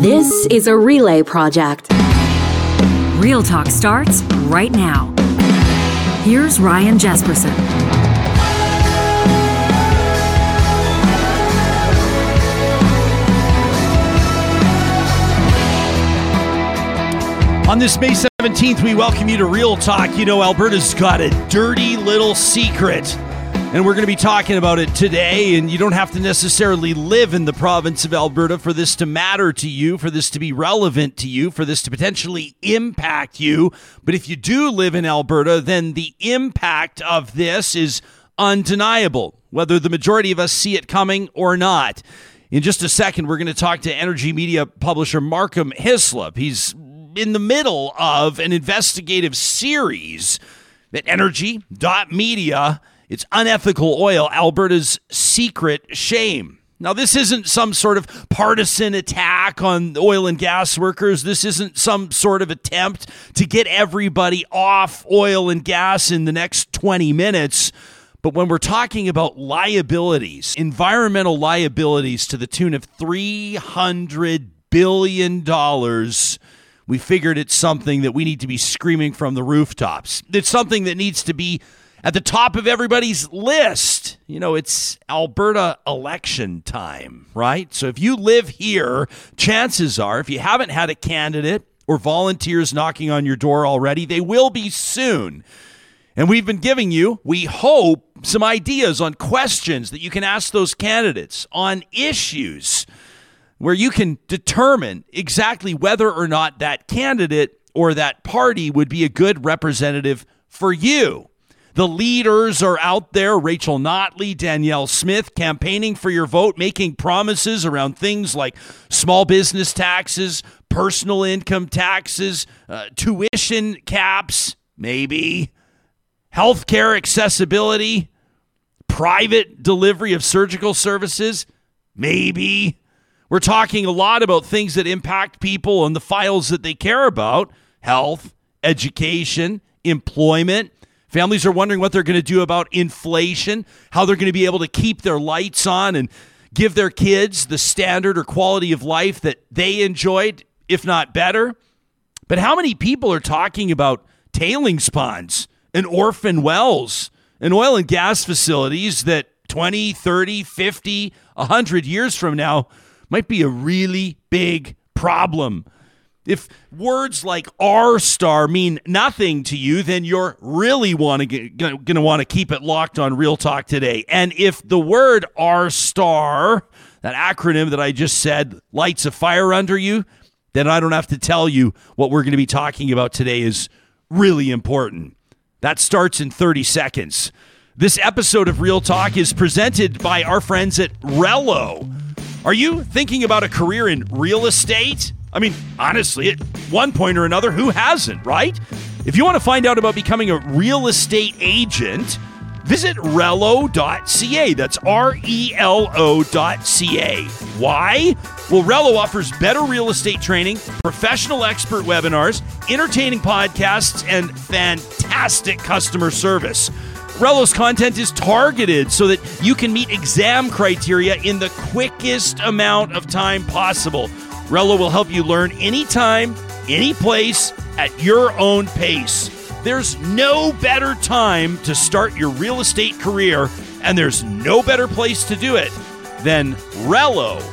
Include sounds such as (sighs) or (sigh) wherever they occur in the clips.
This is a relay project. Real Talk starts right now. Here's Ryan Jespersen. On this May 17th, we welcome you to Real Talk. You know, Alberta's got a dirty little secret, and we're going to be talking about it today. And you don't have to necessarily live in the province of Alberta for this to matter to you, for this to be relevant to you, for this to potentially impact you. But if you do live in Alberta, then the impact of this is undeniable, whether the majority of us see it coming or not. In just a second, we're going to talk to Energi Media publisher Markham Hislop. He's in the middle of an investigative series at energi.media. It's unethical oil, Alberta's secret shame. Now, this isn't some sort of partisan attack on oil and gas workers. This isn't some sort of attempt to get everybody off oil and gas in the next 20 minutes. But when we're talking about liabilities, environmental liabilities to the tune of $300 billion, we figured it's something that we need to be screaming from the rooftops. It's something that needs to be at the top of everybody's list. You know, it's Alberta election time, right? So if you live here, chances are, if you haven't had a candidate or volunteers knocking on your door already, they will be soon. And we've been giving you, we hope, some ideas on questions that you can ask those candidates on issues where you can determine exactly whether or not that candidate or that party would be a good representative for you. The leaders are out there Rachel Notley, Danielle Smith, campaigning for your vote, making promises around things like small business taxes, personal income taxes, uh, tuition caps, maybe, healthcare accessibility, private delivery of surgical services, maybe we're talking a lot about things that impact people and the files that they care about health, education, employment. Families are wondering what they're going to do about inflation, how they're going to be able to keep their lights on and give their kids the standard or quality of life that they enjoyed, if not better. But how many people are talking about tailings ponds and orphan wells and oil and gas facilities that 20, 30, 50, 100 years from now might be a really big problem. If words like R star mean nothing to you, then you're really want to going to want to keep it locked on Real Talk today. And if the word R star, that acronym that I just said, lights a fire under you, then I don't have to tell you what we're going to be talking about today is really important. That starts in 30 seconds. This episode of Real Talk is presented by our friends at Relo. Are you thinking about a career in real estate? I mean, honestly, at one point or another, who hasn't, right? If you want to find out about becoming a real estate agent, visit Relo.ca. That's R E L O.ca. Why? Well, Relo offers better real estate training, professional expert webinars, entertaining podcasts, and fantastic customer service. Relo's content is targeted so that you can meet exam criteria in the quickest amount of time possible. Relo will help you learn anytime, any place, at your own pace. There's no better time to start your real estate career, and there's no better place to do it than Relo.ca.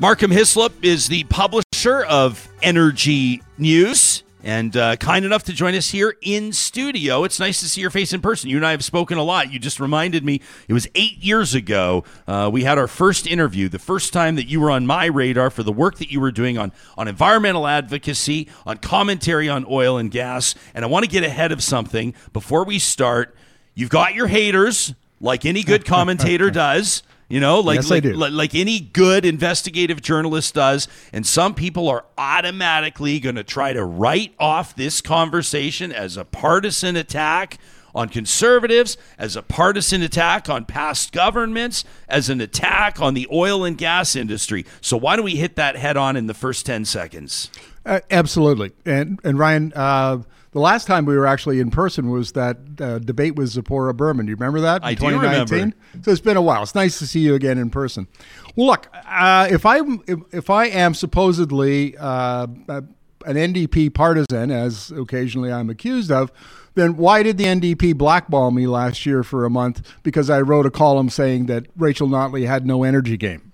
Markham Hislop is the publisher of Energi News and uh, kind enough to join us here in studio. It's nice to see your face in person. You and I have spoken a lot. You just reminded me it was eight years ago uh, we had our first interview, the first time that you were on my radar for the work that you were doing on, on environmental advocacy, on commentary on oil and gas. And I want to get ahead of something before we start. You've got your haters, like any good commentator (laughs) does. You know, like Yes, like, like like any good investigative journalist does, and some people are automatically going to try to write off this conversation as a partisan attack on conservatives, as a partisan attack on past governments, as an attack on the oil and gas industry. So why don't we hit that head on in the first 10 seconds? Uh, absolutely. And and Ryan, uh, The last time we were actually in person was that uh, debate with Tzeporah Berman. Do you remember that? I in do 2019? remember. So it's been a while. It's nice to see you again in person. Well, look, uh, if I if, if, I am supposedly uh, an NDP partisan, as occasionally I'm accused of, then why did the NDP blackball me last year for a month because I wrote a column saying that Rachel Notley had no energy game?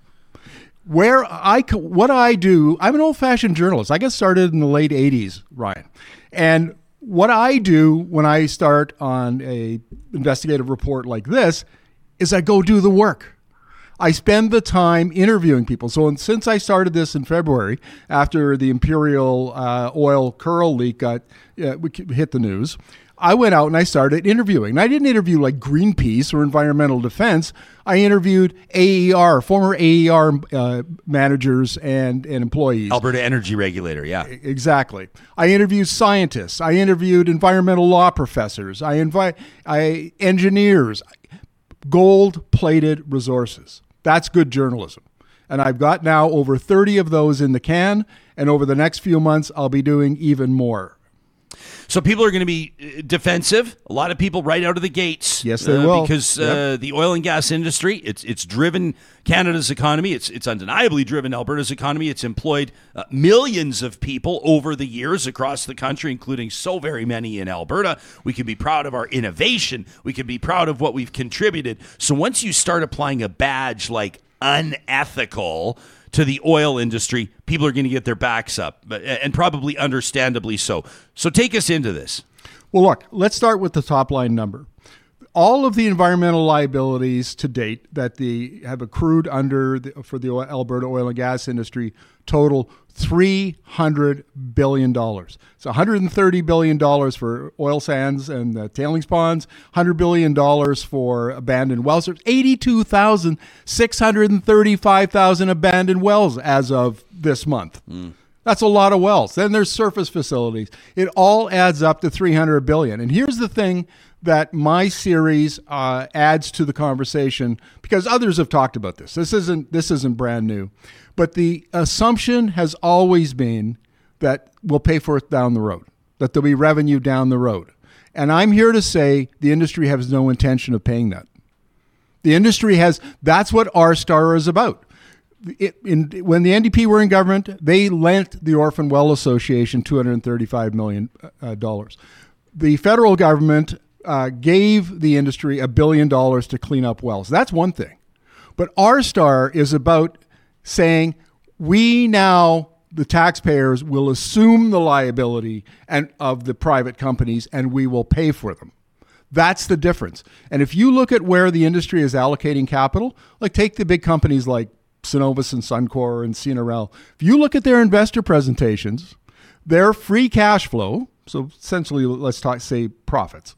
Where I what I do, I'm an old-fashioned journalist. I got started in the late '80s, Ryan, and what I do when I start on a investigative report like this is I go do the work. I spend the time interviewing people. So since I started this in February, after the Imperial uh, oil Kearl leak got uh, hit the news, I went out and I started interviewing. And I didn't interview like Greenpeace or Environmental Defense. I interviewed AER, former AER uh, managers and, and employees. Alberta Energy Regulator, yeah. Exactly. I interviewed scientists. I interviewed environmental law professors. I invite I engineers. Gold-plated resources. That's good journalism. And I've got now over 30 of those in the can. And over the next few months, I'll be doing even more. So people are going to be uh, defensive. A lot of people right out of the gates. Yes, they uh, will. Because uh, yep. uh, the oil and gas industry, it's it's driven Canada's economy. It's it's undeniably driven Alberta's economy. It's employed uh, millions of people over the years across the country, including so very many in Alberta. We can be proud of our innovation. We can be proud of what we've contributed. So once you start applying a badge like unethical to the oil industry, people are going to get their backs up, and probably understandably so. So take us into this. Well, look, let's start with the top line number. All of the environmental liabilities to date that the have accrued under the, for the Alberta oil and gas industry total $300 billion. It's $130 billion for oil sands and uh, tailings ponds, $100 billion for abandoned wells. There's 82,635,000 abandoned wells as of this month. Mm. That's a lot of wells. Then there's surface facilities. It all adds up to 300 billion. And here's the thing that my series uh, adds to the conversation because others have talked about this. This isn't this isn't brand new. But the assumption has always been that we'll pay for it down the road, that there'll be revenue down the road. And I'm here to say the industry has no intention of paying that. The industry has, that's what R Star is about. It, in, when the NDP were in government, they lent the Orphan Well Association $235 million. Uh, the federal government uh, gave the industry a billion dollars to clean up wells. That's one thing. But R Star is about saying we now the taxpayers will assume the liability and of the private companies and we will pay for them. That's the difference. And if you look at where the industry is allocating capital, like take the big companies like Cenovus and Suncor and CNRL. If you look at their investor presentations, their free cash flow, so essentially let's talk say profits,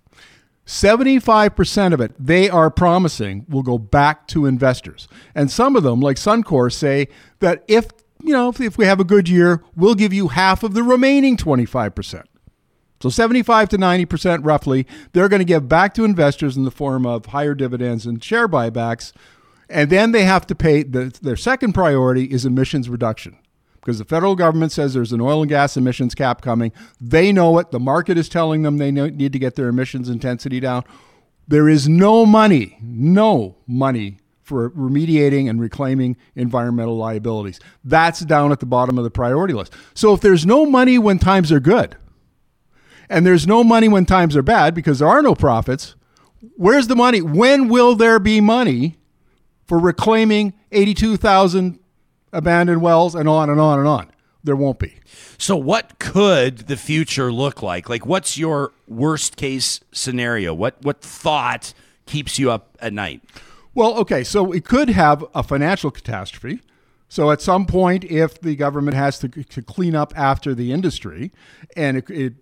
75% of it they are promising will go back to investors. And some of them, like Suncor, say that if you know if, if we have a good year, we'll give you half of the remaining 25%. So 75 to 90% roughly, they're going to give back to investors in the form of higher dividends and share buybacks. And then they have to pay the, their second priority is emissions reduction because the federal government says there's an oil and gas emissions cap coming. They know it. The market is telling them they need to get their emissions intensity down. There is no money, no money for remediating and reclaiming environmental liabilities. That's down at the bottom of the priority list. So if there's no money when times are good, and there's no money when times are bad because there are no profits, where's the money? When will there be money for reclaiming 82,000 abandoned wells, and on and on and on. There won't be. So, what could the future look like? Like, what's your worst case scenario? What what thought keeps you up at night? Well, okay, so we could have a financial catastrophe. So at some point, if the government has to, to clean up after the industry, and it, it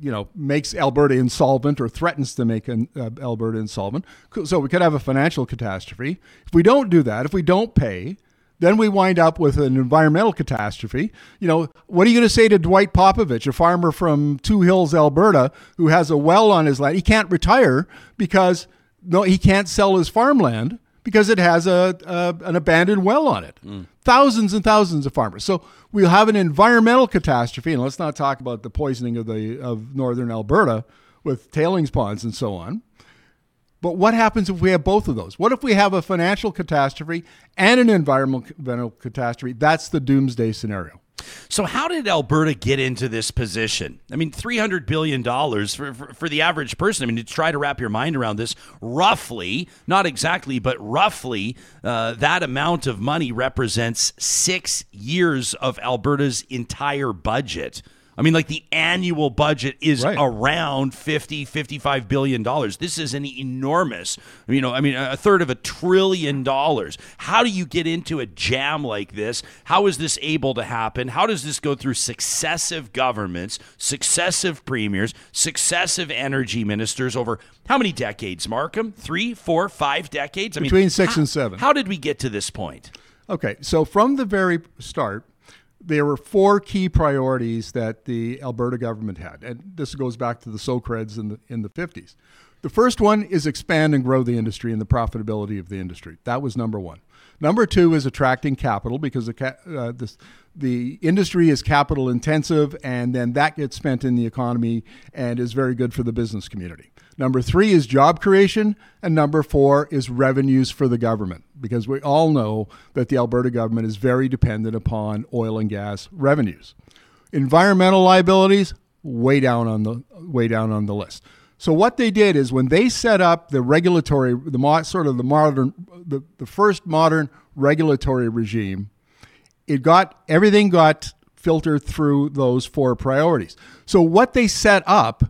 you know makes Alberta insolvent or threatens to make an, uh, Alberta insolvent, so we could have a financial catastrophe. If we don't do that, if we don't pay, then we wind up with an environmental catastrophe. You know, what are you going to say to Dwight Popovich, a farmer from Two Hills, Alberta, who has a well on his land? He can't retire because no, he can't sell his farmland because it has a, a an abandoned well on it. Mm. Thousands and thousands of farmers. So we'll have an environmental catastrophe, and let's not talk about the poisoning of the of northern Alberta with tailings ponds and so on. But what happens if we have both of those? What if we have a financial catastrophe and an environmental catastrophe? That's the doomsday scenario. So, how did Alberta get into this position? I mean, $300 billion for, for, for, the average person. I mean, to try to wrap your mind around this, roughly, not exactly, but roughly, uh, that amount of money represents six years of Alberta's entire budget. I mean, like the annual budget is right. around 50, 55 billion dollars. This is an enormous, you know, I mean, a third of a trillion dollars. How do you get into a jam like this? How is this able to happen? How does this go through successive governments, successive premiers, successive energy ministers over how many decades, Markham? Three, four, five decades? I Between mean, six how, and seven. How did we get to this point? Okay, so from the very start, there were four key priorities that the Alberta government had, and this goes back to the Socreds in the in the 50s. The first one is expand and grow the industry and the profitability of the industry. That was number one. Number two is attracting capital because the, uh, this, the industry is capital intensive, and then that gets spent in the economy and is very good for the business community. Number three is job creation. And number four is revenues for the government, because we all know that the Alberta government is very dependent upon oil and gas revenues. Environmental liabilities, way down on the way down on the list. So what they did is when they set up the regulatory, the sort of the modern, the, the first modern regulatory regime, it got everything got filtered through those four priorities. So what they set up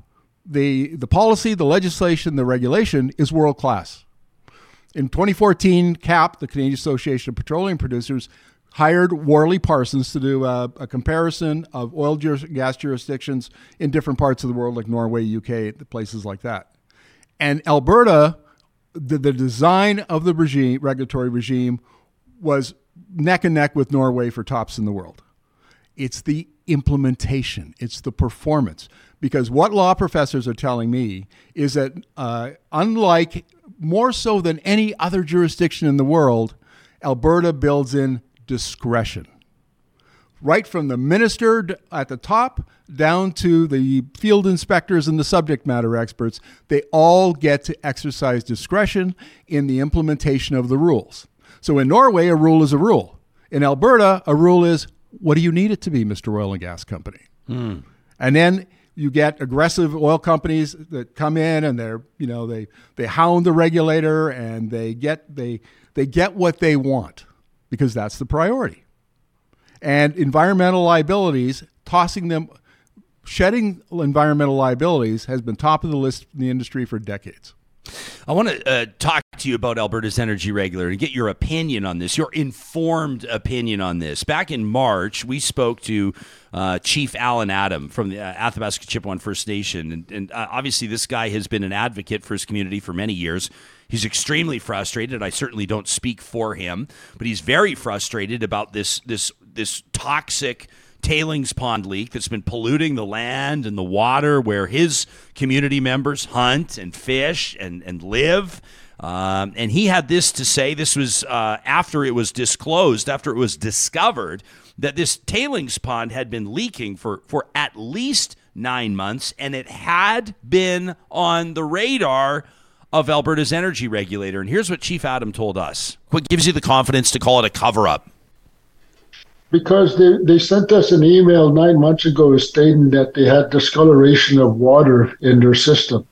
the, the policy, the legislation, the regulation is world class. In 2014, CAPP, the Canadian Association of Petroleum Producers, hired Worley Parsons to do a, a comparison of oil and gas jurisdictions in different parts of the world, like Norway, UK, places like that. And Alberta, the, the design of the regime, regulatory regime, was neck and neck with Norway for tops in the world. It's the implementation, it's the performance. Because what law professors are telling me is that, uh, unlike more so than any other jurisdiction in the world, Alberta builds in discretion. Right from the minister at the top down to the field inspectors and the subject matter experts, they all get to exercise discretion in the implementation of the rules. So in Norway, a rule is a rule. In Alberta, a rule is what do you need it to be, Mr. Oil and Gas Company? Hmm. And then you get aggressive oil companies that come in and they're you know they they hound the regulator and they get they they get what they want because that's the priority and environmental liabilities tossing them shedding environmental liabilities has been top of the list in the industry for decades I want to uh, talk to you about Alberta's energy regulator and get your opinion on this, your informed opinion on this. Back in March, we spoke to uh, Chief Allan Adam from the uh, Athabasca Chipewyan First Nation. And, and uh, obviously, this guy has been an advocate for his community for many years. He's extremely frustrated. I certainly don't speak for him, but he's very frustrated about this this this toxic tailings pond leak that's been polluting the land and the water where his community members hunt and fish and, and live. Um, and he had this to say. This was uh, after it was disclosed, after it was discovered that this tailings pond had been leaking for, for at least nine months, and it had been on the radar of Alberta's energy regulator. And here's what Chief Adam told us. What gives you the confidence to call it a cover up? Because they, they sent us an email nine months ago stating that they had discoloration of water in their system.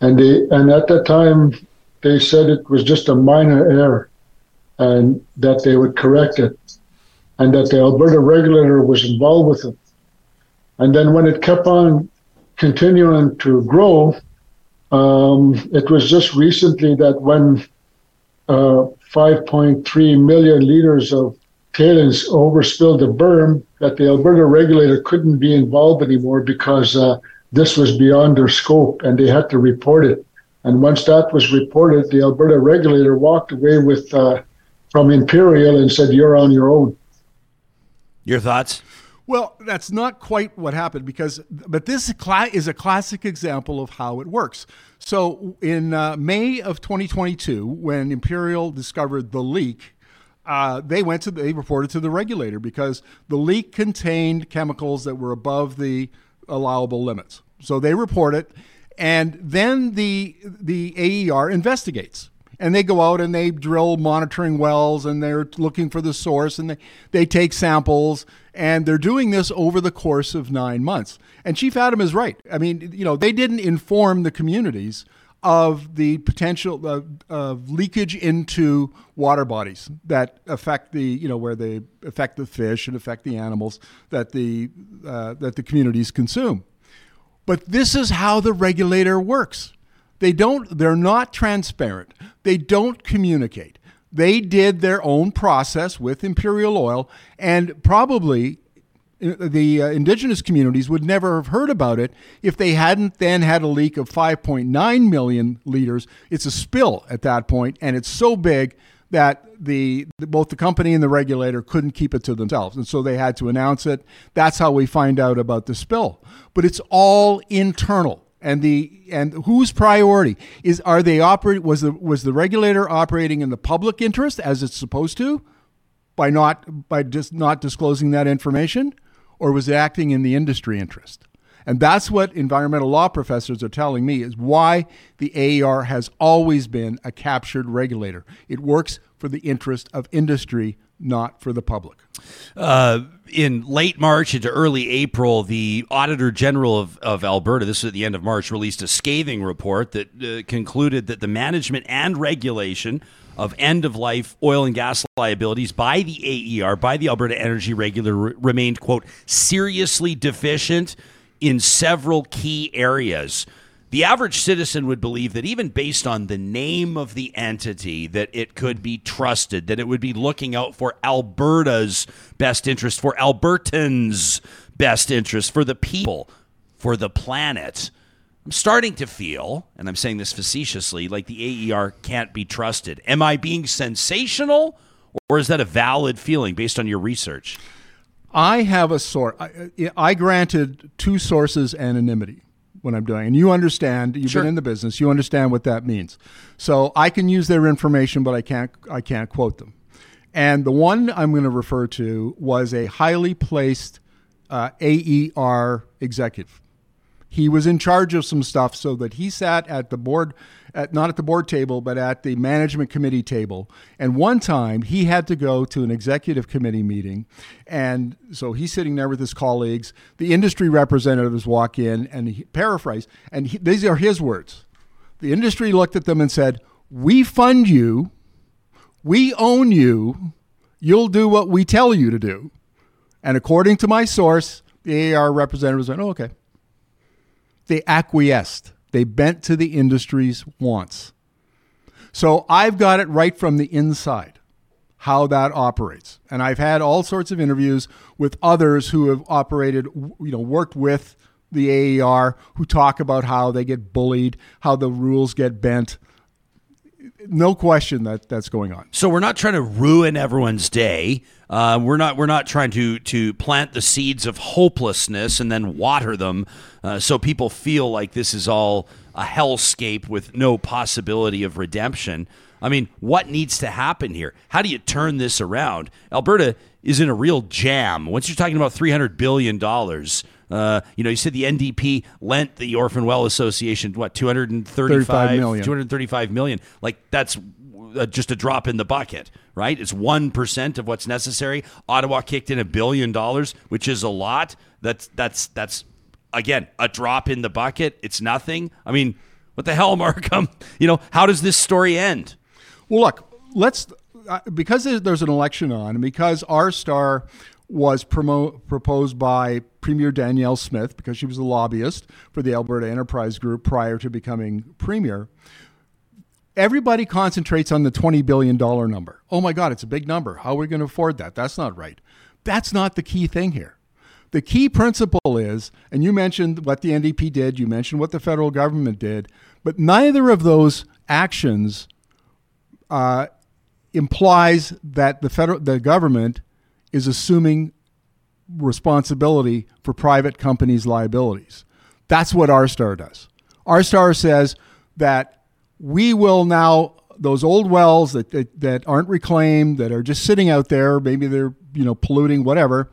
And they and at that time they said it was just a minor error and that they would correct it and that the Alberta regulator was involved with it. And then when it kept on continuing to grow, um, it was just recently that when uh, 5.3 million liters of tailings overspilled the berm, that the Alberta regulator couldn't be involved anymore because uh, this was beyond their scope and they had to report it. And once that was reported, the Alberta regulator walked away with uh, from Imperial and said, "You're on your own." Your thoughts? Well, that's not quite what happened because, but this is a classic example of how it works. So in uh, May of 2022, when Imperial discovered the leak, uh, they went to they reported to the regulator because the leak contained chemicals that were above the allowable limits. So they report it, and then the the AER investigates and they go out and they drill monitoring wells and they're looking for the source and they, they take samples and they're doing this over the course of nine months. And Chief Adam is right. I mean, you know, they didn't inform the communities of the potential of, of leakage into water bodies that affect the you know where they affect the fish and affect the animals that the uh, that the communities consume. But this is how the regulator works. They don't they're not transparent. They don't communicate. They did their own process with Imperial Oil and probably uh, the uh, indigenous communities would never have heard about it if they hadn't then had a leak of 5.9 million liters. It's a spill at that point, and it's so big that the both the company and the regulator couldn't keep it to themselves, and so they had to announce it. That's how we find out about the spill. But it's all internal and the and whose priority? Is are they operate was the was the regulator operating in the public interest as it's supposed to by not by just not disclosing that information? Or was it acting in the industry interest? And that's what environmental law professors are telling me is why the AER has always been a captured regulator. It works for the interest of industry not for the public? Uh, in late March into early April, the Auditor General of, of Alberta, this is at the end of March, released a scathing report that uh, concluded that the management and regulation of end of life oil and gas liabilities by the AER, by the Alberta Energy Regulator, remained, quote, seriously deficient in several key areas the average citizen would believe that even based on the name of the entity that it could be trusted that it would be looking out for alberta's best interest for albertans best interest for the people for the planet. I'm starting to feel and i'm saying this facetiously like the aer can't be trusted. Am i being sensational or is that a valid feeling based on your research? I have a source I, I granted two sources anonymity when I'm doing. And you understand, you've sure. been in the business, you understand what that means. So I can use their information, but I can't I can't quote them. And the one I'm going to refer to was a highly placed uh, AER executive. He was in charge of some stuff so that he sat at the board at, not at the board table, but at the management committee table. And one time he had to go to an executive committee meeting. And so he's sitting there with his colleagues. The industry representatives walk in and he, paraphrase, and he, these are his words. The industry looked at them and said, We fund you, we own you, you'll do what we tell you to do. And according to my source, the AR representatives went, oh, okay. They acquiesced. They bent to the industry's wants. So I've got it right from the inside how that operates. And I've had all sorts of interviews with others who have operated, you know, worked with the AER who talk about how they get bullied, how the rules get bent no question that that's going on. So we're not trying to ruin everyone's day. Uh, we're not we're not trying to to plant the seeds of hopelessness and then water them uh, so people feel like this is all a hellscape with no possibility of redemption. I mean, what needs to happen here? How do you turn this around? Alberta is in a real jam. Once you're talking about three hundred billion dollars uh, you know, you said the NDP lent the Orphan Well Association what 235 million. 235 million. Like that's uh, just a drop in the bucket, right? It's 1% of what's necessary. Ottawa kicked in a billion dollars, which is a lot. That's that's that's again, a drop in the bucket. It's nothing. I mean, what the hell, (laughs) Markham? You know, how does this story end? Well, look, let's uh, because there's an election on, and because R Star was promo- proposed by Premier Danielle Smith because she was a lobbyist for the Alberta Enterprise Group prior to becoming Premier. Everybody concentrates on the $20 billion number. Oh my God, it's a big number. How are we going to afford that? That's not right. That's not the key thing here. The key principle is, and you mentioned what the NDP did, you mentioned what the federal government did, but neither of those actions uh, implies that the federal the government is assuming responsibility for private companies' liabilities. That's what R Star does. R Star says that we will now those old wells that, that, that aren't reclaimed, that are just sitting out there, maybe they're you know polluting, whatever.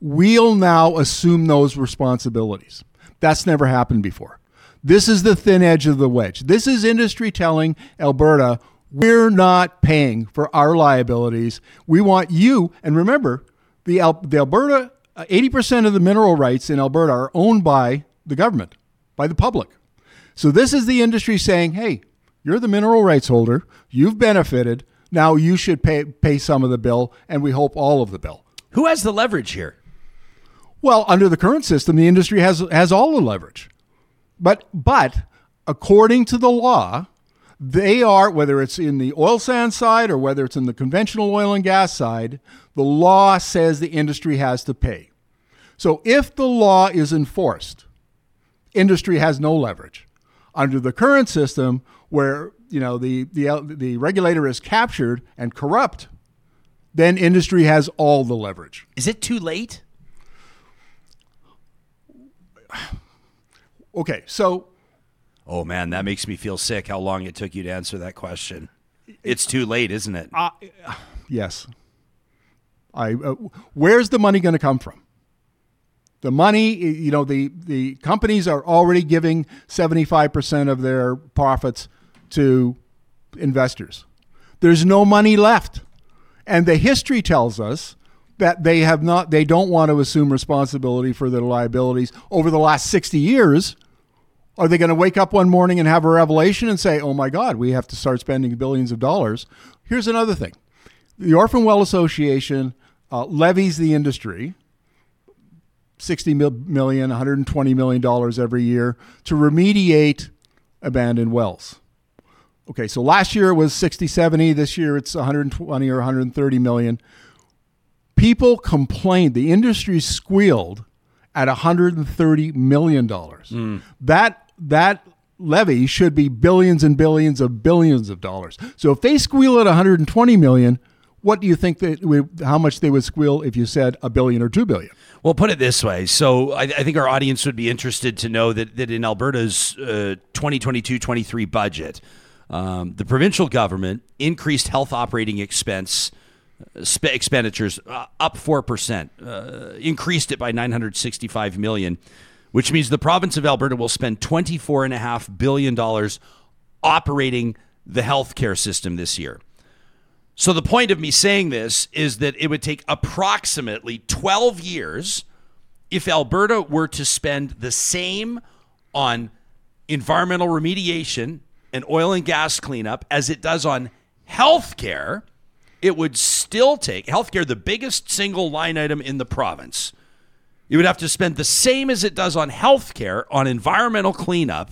We'll now assume those responsibilities. That's never happened before. This is the thin edge of the wedge. This is industry telling Alberta, we're not paying for our liabilities. We want you, and remember, the, the Alberta, uh, 80% of the mineral rights in Alberta are owned by the government, by the public. So this is the industry saying, hey, you're the mineral rights holder, you've benefited, now you should pay, pay some of the bill, and we hope all of the bill. Who has the leverage here? Well, under the current system, the industry has has all the leverage. But but according to the law, they are whether it's in the oil sands side or whether it's in the conventional oil and gas side, the law says the industry has to pay. So if the law is enforced, industry has no leverage. Under the current system where, you know, the the the regulator is captured and corrupt, then industry has all the leverage. Is it too late? (sighs) Okay, so Oh man, that makes me feel sick. How long it took you to answer that question? It's too late, isn't it? Uh, yes. I uh, where's the money going to come from? The money, you know, the the companies are already giving 75% of their profits to investors. There's no money left. And the history tells us that they have not they don't want to assume responsibility for their liabilities over the last 60 years are they going to wake up one morning and have a revelation and say oh my god we have to start spending billions of dollars here's another thing the orphan well association uh, levies the industry 60 million 120 million dollars every year to remediate abandoned wells okay so last year it was 60 70 this year it's 120 or 130 million people complained, the industry squealed at 130 million dollars. Mm. That that levy should be billions and billions of billions of dollars. So if they squeal at 120 million, what do you think that how much they would squeal if you said a billion or two billion? Well, put it this way. So I, I think our audience would be interested to know that, that in Alberta's uh, 2022-23 budget, um, the provincial government increased health operating expense sp- expenditures uh, up 4%, uh, increased it by 965 million, which means the province of Alberta will spend 24.5 billion dollars operating the healthcare system this year. So the point of me saying this is that it would take approximately 12 years if Alberta were to spend the same on environmental remediation and oil and gas cleanup as it does on healthcare it would still take healthcare, the biggest single line item in the province. You would have to spend the same as it does on healthcare on environmental cleanup,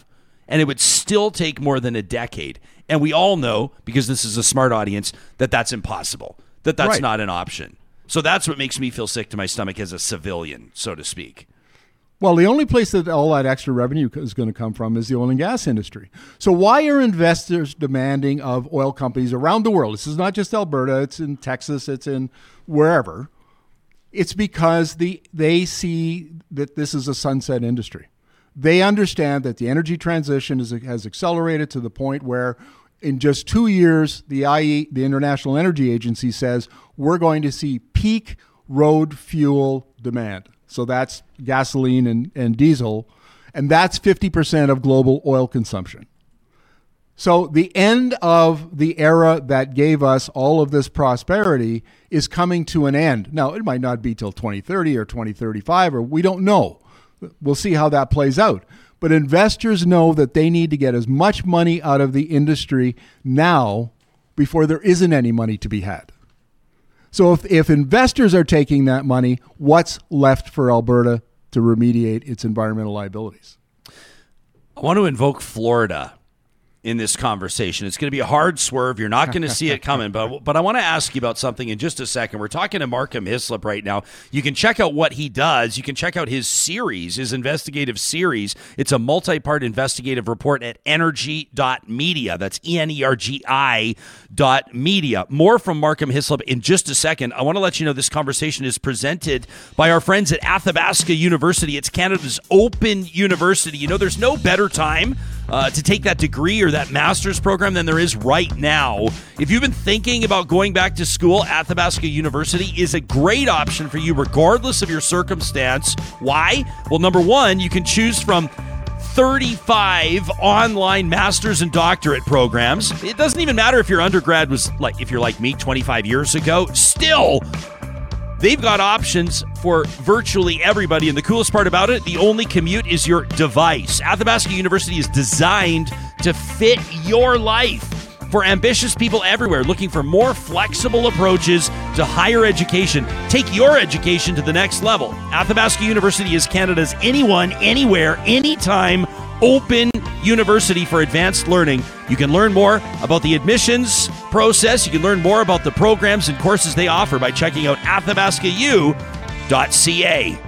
and it would still take more than a decade. And we all know, because this is a smart audience, that that's impossible, that that's right. not an option. So that's what makes me feel sick to my stomach as a civilian, so to speak. Well, the only place that all that extra revenue is going to come from is the oil and gas industry. So, why are investors demanding of oil companies around the world? This is not just Alberta, it's in Texas, it's in wherever. It's because the, they see that this is a sunset industry. They understand that the energy transition is, has accelerated to the point where in just two years, the IE, the International Energy Agency says we're going to see peak road fuel demand. So that's gasoline and, and diesel. And that's 50% of global oil consumption. So the end of the era that gave us all of this prosperity is coming to an end. Now, it might not be till 2030 or 2035, or we don't know. We'll see how that plays out. But investors know that they need to get as much money out of the industry now before there isn't any money to be had. So if, if investors are taking that money, what's left for Alberta to remediate its environmental liabilities? I want to invoke Florida in this conversation. It's going to be a hard swerve. You're not going to see it coming. But but I want to ask you about something in just a second. We're talking to Markham Hislop right now. You can check out what he does. You can check out his series, his investigative series. It's a multi-part investigative report at energi.media. That's E N E R G I dot media. More from Markham Hislop in just a second. I want to let you know this conversation is presented by our friends at Athabasca University. It's Canada's open university. You know, there's no better time uh, to take that degree or that master's program than there is right now. If you've been thinking about going back to school, Athabasca University is a great option for you, regardless of your circumstance. Why? Well, number one, you can choose from 35 online master's and doctorate programs. It doesn't even matter if your undergrad was like, if you're like me 25 years ago, still They've got options for virtually everybody. And the coolest part about it, the only commute is your device. Athabasca University is designed to fit your life for ambitious people everywhere looking for more flexible approaches to higher education. Take your education to the next level. Athabasca University is Canada's anyone, anywhere, anytime open university for advanced learning. You can learn more about the admissions process. You can learn more about the programs and courses they offer by checking out athabascau.ca.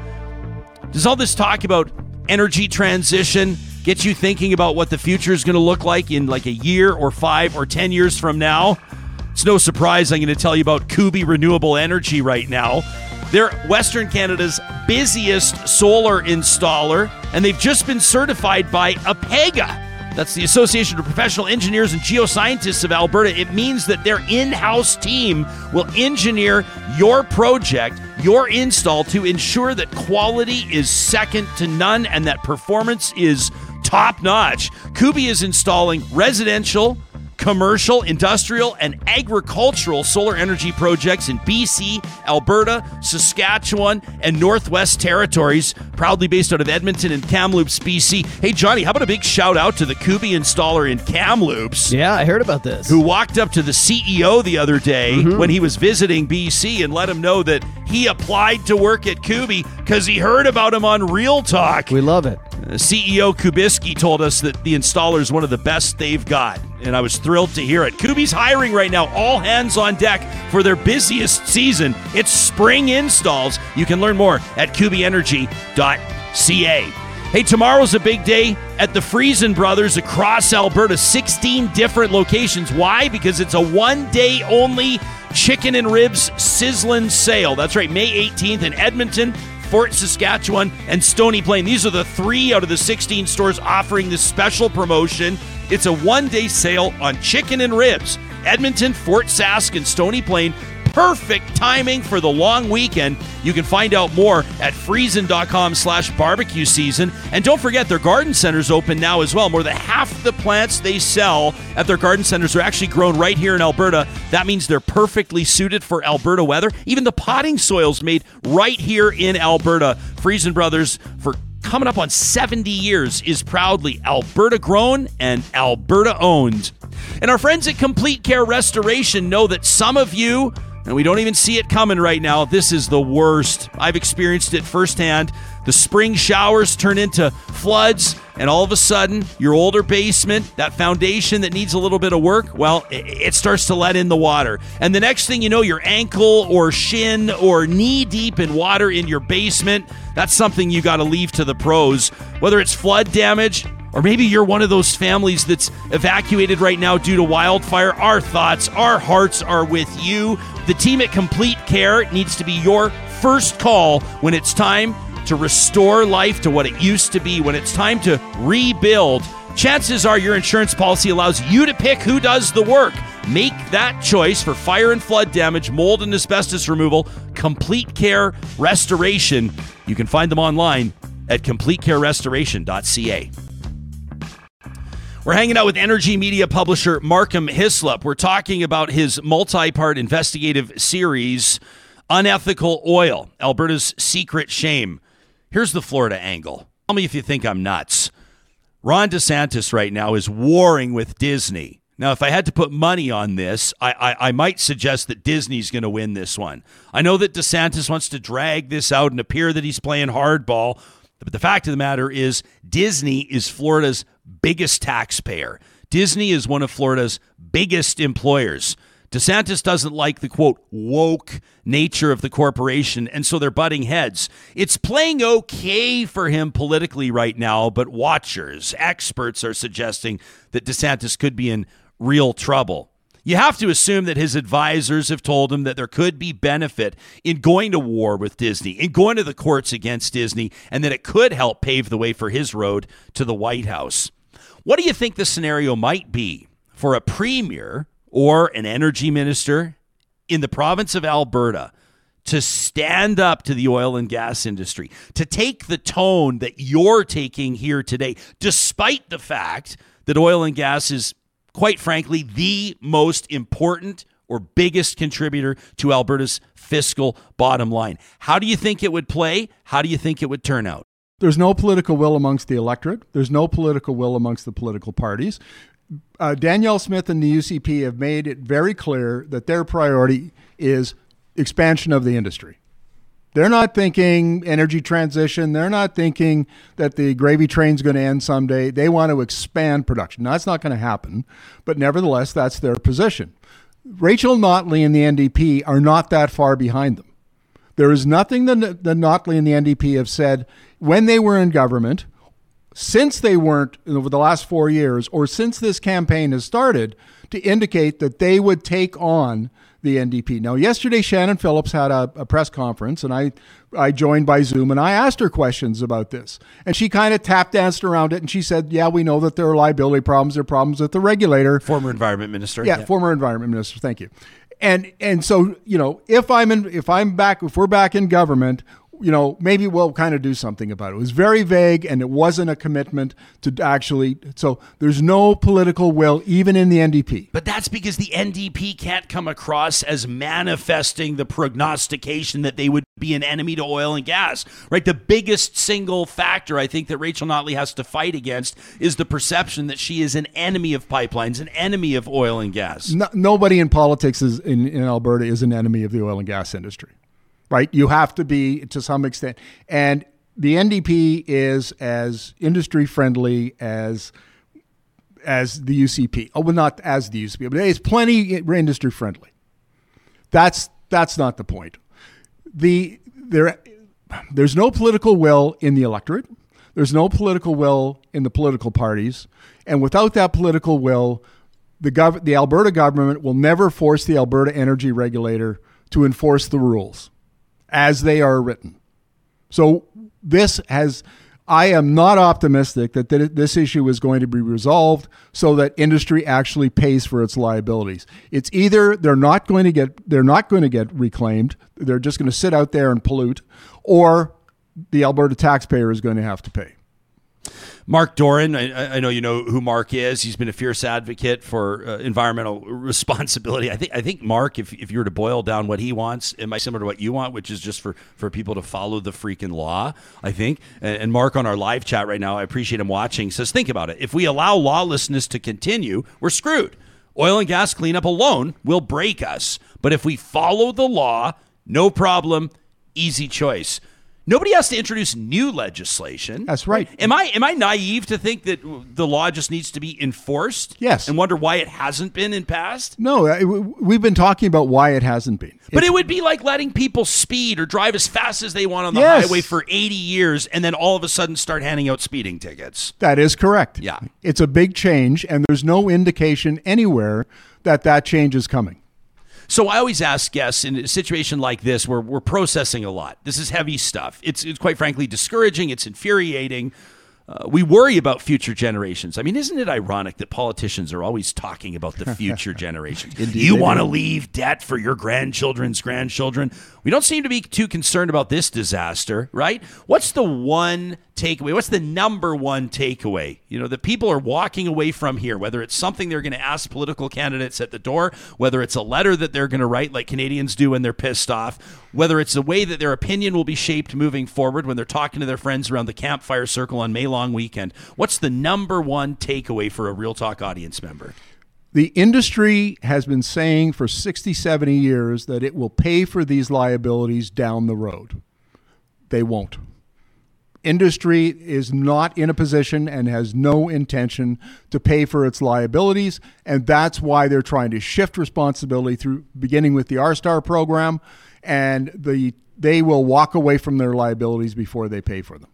Does all this talk about energy transition get you thinking about what the future is going to look like in like a year or five or 10 years from now? It's no surprise I'm going to tell you about Kuby Renewable Energy right now. They're Western Canada's busiest solar installer, and they've just been certified by APEGA. That's the Association of Professional Engineers and Geoscientists of Alberta. It means that their in house team will engineer your project, your install, to ensure that quality is second to none and that performance is top notch. Kuby is installing residential, commercial, industrial, and agricultural solar energy projects in BC, Alberta, Saskatchewan, and Northwest Territories, proudly based out of Edmonton and Kamloops, BC. Hey, Johnny, how about a big shout out to the Kuby installer in Kamloops? Yeah, I heard about this. Who walked up to the CEO the other day mm-hmm. when he was visiting BC and let him know that he applied to work at Kuby because he heard about him on Real Talk. We love it. Uh, CEO Kubiski told us that the installer is one of the best they've got, and I was thrilled to hear it. Kuby's hiring right now, all hands on deck for their busiest season. It's spring installs. You can learn more at kubyenergy.ca. Hey, tomorrow's a big day at the Freson Brothers across Alberta, 16 different locations. Why? Because it's a one day only chicken and ribs sizzling sale. That's right, May 18th in Edmonton, Fort Saskatchewan, and Stony Plain. These are the three out of the 16 stores offering this special promotion. It's a one day sale on chicken and ribs. Edmonton, Fort Sask, and Stony Plain. Perfect timing for the long weekend. You can find out more at friesen.com slash barbecue season. And don't forget, their garden center's open now as well. More than half the plants they sell at their garden centers are actually grown right here in Alberta. That means they're perfectly suited for Alberta weather. Even the potting soil's made right here in Alberta. Freson Brothers for coming up on 70 years is proudly Alberta grown and Alberta owned. And our friends at Complete Care Restoration know that some of you, and we don't even see it coming right now, this is the worst. I've experienced it firsthand. The spring showers turn into floods, and all of a sudden, your older basement, that foundation that needs a little bit of work, well, it starts to let in the water. And the next thing you know, your ankle or shin or knee deep in water in your basement. That's something you got to leave to the pros. Whether it's flood damage, or maybe you're one of those families that's evacuated right now due to wildfire. Our thoughts, our hearts are with you. The team at Complete Care needs to be your first call when it's time to restore life to what it used to be, when it's time to rebuild. Chances are your insurance policy allows you to pick who does the work. Make that choice for fire and flood damage, mold and asbestos removal, complete care restoration. You can find them online at completecarerestoration.ca. We're hanging out with Energi Media publisher Markham Hislop. We're talking about his multi part investigative series, Unethical Oil Alberta's Secret Shame. Here's the Florida angle. Tell me if you think I'm nuts. Ron DeSantis right now is warring with Disney. Now, if I had to put money on this, I, I, I might suggest that Disney's going to win this one. I know that DeSantis wants to drag this out and appear that he's playing hardball, but the fact of the matter is, Disney is Florida's biggest taxpayer. Disney is one of Florida's biggest employers. DeSantis doesn't like the quote woke nature of the corporation, and so they're butting heads. It's playing okay for him politically right now, but watchers, experts are suggesting that DeSantis could be in real trouble. You have to assume that his advisors have told him that there could be benefit in going to war with Disney, in going to the courts against Disney, and that it could help pave the way for his road to the White House. What do you think the scenario might be for a premier or an energy minister in the province of Alberta to stand up to the oil and gas industry, to take the tone that you're taking here today, despite the fact that oil and gas is quite frankly, the most important or biggest contributor to Alberta's fiscal bottom line. How do you think it would play? How do you think it would turn out? There's no political will amongst the electorate. There's no political will amongst the political parties. Uh, Danielle Smith and the UCP have made it very clear that their priority is expansion of the industry. They're not thinking energy transition. They're not thinking that the gravy train's going to end someday. They want to expand production. Now, that's not going to happen, but nevertheless, that's their position. Rachel Notley and the NDP are not that far behind them. There is nothing that, that Notley and the NDP have said when they were in government, since they weren't over the last four years, or since this campaign has started, to indicate that they would take on the NDP. Now, yesterday, Shannon Phillips had a, a, press conference, and I, I joined by Zoom, and I asked her questions about this. And she kind of tap danced around it, and she said, Yeah, we know that there are liability problems, there are problems with the regulator. Former environment minister. Yeah, yeah. former environment minister. Thank you. And and so you know, if I'm in, if I'm back, if we're back in government, you know, maybe we'll kind of do something about it. It was very vague and it wasn't a commitment to actually. So there's no political will, even in the NDP. But that's because the NDP can't come across as manifesting the prognostication that they would be an enemy to oil and gas, right? The biggest single factor I think that Rachel Notley has to fight against is the perception that she is an enemy of pipelines, an enemy of oil and gas. No, nobody in politics is in, in Alberta is an enemy of the oil and gas industry right? You have to be to some extent. And the NDP is as industry friendly as as the UCP. Oh, well, not as the UCP, but it's plenty industry friendly. That's that's not the point. The there there's no political will in the electorate. There's no political will in the political parties, and without that political will, the gov- the Alberta government will never force the Alberta Energy Regulator to enforce the rules as they are written. So this has I am not optimistic that this issue is going to be resolved so that industry actually pays for its liabilities. It's either they're not going to get they're not going to get reclaimed, they're just going to sit out there and pollute, or the Alberta taxpayer is going to have to pay. Mark Doran, I, I, know you know who Mark is. He's been a fierce advocate for uh, environmental (laughs) responsibility. I think I think Mark, if, if you were to boil down what he wants, am I similar to what you want, which is just for, for people to follow the freaking law? I think. And, and Mark on our live chat right now, I appreciate him watching. Says, think about it. If we allow lawlessness to continue, we're screwed. Oil and gas cleanup alone will break us. But if we follow the law, no problem, easy choice. Nobody has to introduce new legislation. That's right. Am I am I naive to think that the law just needs to be enforced? Yes. And wonder why it hasn't been in past? No, uh, we've been talking about why it hasn't been. But it's, it would be like letting people speed or drive as fast as they want on the yes. highway for 80 years and then all of a sudden start handing out speeding tickets. That is correct. Yeah. It's a big change and there's no indication anywhere that that change is coming. So I always ask guests in a situation like this where we're processing a lot. This is heavy stuff. It's, it's quite frankly discouraging. It's infuriating. Uh, we worry about future generations. I mean, isn't it ironic that politicians are always talking about the future (laughs) generations? Indeed, you want to leave debt for your grandchildren's grandchildren. We don't seem to be too concerned about this disaster, right? What's the one takeaway? What's the number one takeaway? You know, that people are walking away from here, whether it's something they're going to ask political candidates at the door, whether it's a letter that they're going to write like Canadians do when they're pissed off, whether it's a way that their opinion will be shaped moving forward when they're talking to their friends around the campfire circle on May long weekend. What's the number one takeaway for a Real Talk audience member? The industry has been saying for 60, 70 years that it will pay for these liabilities down the road. They won't. industry is not in a position and has no intention to pay for its liabilities and that's why they're trying to shift responsibility through beginning with the R-Star program and the they will walk away from their liabilities before they pay for them.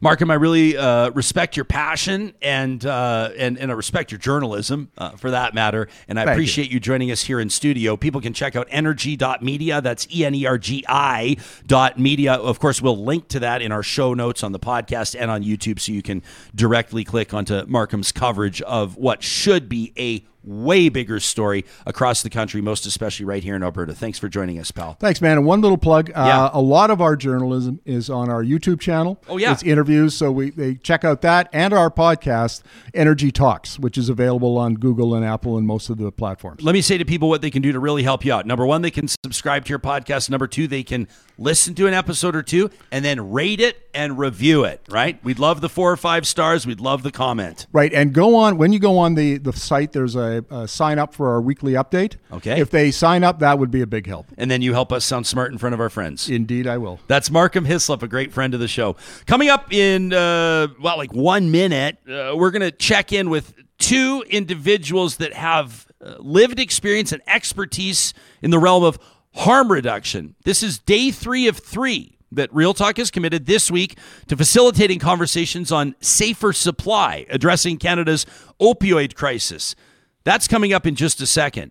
Markham, I really uh, respect your passion and, uh, and and I respect your journalism uh, for that matter. And I Thank appreciate you. joining us here in studio. People can check out energi.media. That's E N E R G I dot media. Of course, we'll link to that in our show notes on the podcast and on YouTube so you can directly click onto Markham's coverage of what should be a way bigger story across the country, most especially right here in Alberta. Thanks for joining us, pal. Thanks, man. And one little plug: uh, a lot of our journalism is on our YouTube channel. Oh, yeah. it's interviews. So we they check out that and our podcast, Energi Talks, which is available on Google and Apple and most of the platforms. Let me say to people what they can do to really help you out. Number one, they can subscribe to your podcast. Number two, they can listen to an episode or two and then rate it and review it, right? We'd love the four or five stars. We'd love the comment. Right, and go on when you go on the the site. There's a, a sign up for our weekly update. Okay. if they sign up, that would be a big help. And then you help us sound smart in front of our friends. Indeed, I will. That's Markham Hislop, a great friend of the show. Coming up in, uh, well, like one minute, uh, we're going to check in with two individuals that have uh, lived experience and expertise in the realm of harm reduction. This is day three of three that Real Talk is committed this week to facilitating conversations on safer supply, addressing Canada's opioid crisis. That's coming up in just a second.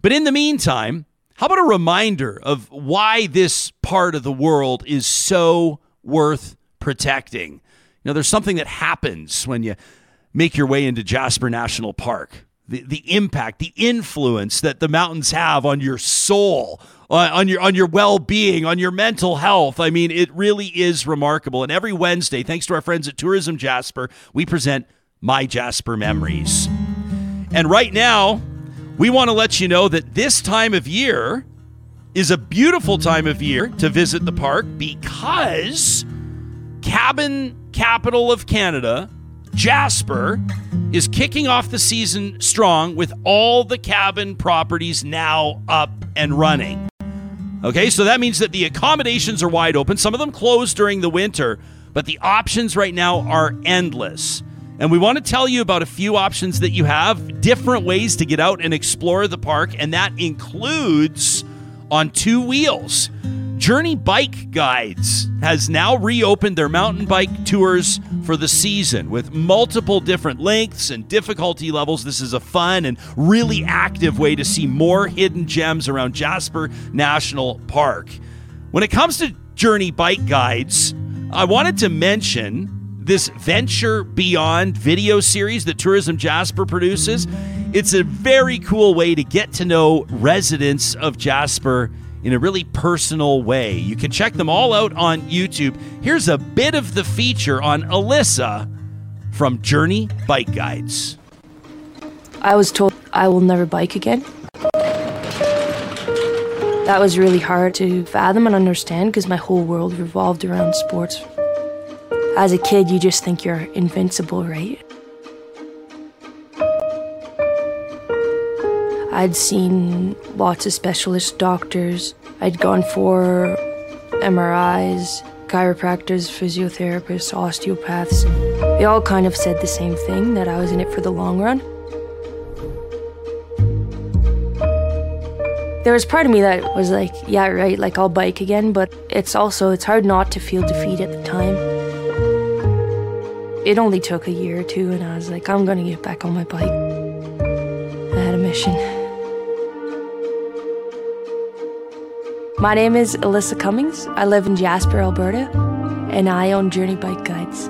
But in the meantime, how about a reminder of why this part of the world is so worth protecting? You know, there's something that happens when you make your way into Jasper National Park. The, the impact, the influence that the mountains have on your soul, uh, on your on your well-being, on your mental health. I mean, it really is remarkable. And every Wednesday, thanks to our friends at Tourism Jasper, we present My Jasper Memories. And right now, we want to let you know that this time of year is a beautiful time of year to visit the park because cabin capital of Canada, Jasper, is kicking off the season strong with all the cabin properties now up and running. Okay, so that means that the accommodations are wide open. Some of them closed during the winter, but the options right now are endless. And we want to tell you about a few options that you have, different ways to get out and explore the park, and that includes on two wheels. Journey Bike Guides has now reopened their mountain bike tours for the season with multiple different lengths and difficulty levels. This is a fun and really active way to see more hidden gems around Jasper National Park. When it comes to Journey Bike Guides, I wanted to mention this Venture Beyond video series that Tourism Jasper produces. It's a very cool way to get to know residents of Jasper in a really personal way. You can check them all out on YouTube. Here's a bit of the feature on Alyssa from Journey Bike Guides. I was told I will never bike again. That was really hard to fathom and understand because my whole world revolved around sports. As a kid, you just think you're invincible, right? I'd seen lots of specialist doctors. I'd gone for MRIs, chiropractors, physiotherapists, osteopaths. They all kind of said the same thing that I was in it for the long run. There was part of me that was like, yeah, right, like I'll bike again, but it's also, it's hard not to feel defeat at the time. It only took a year or two, and I was like, I'm gonna get back on my bike. I had a mission. My name is Alyssa Cummings. I live in Jasper, Alberta, and I own Journey Bike Guides.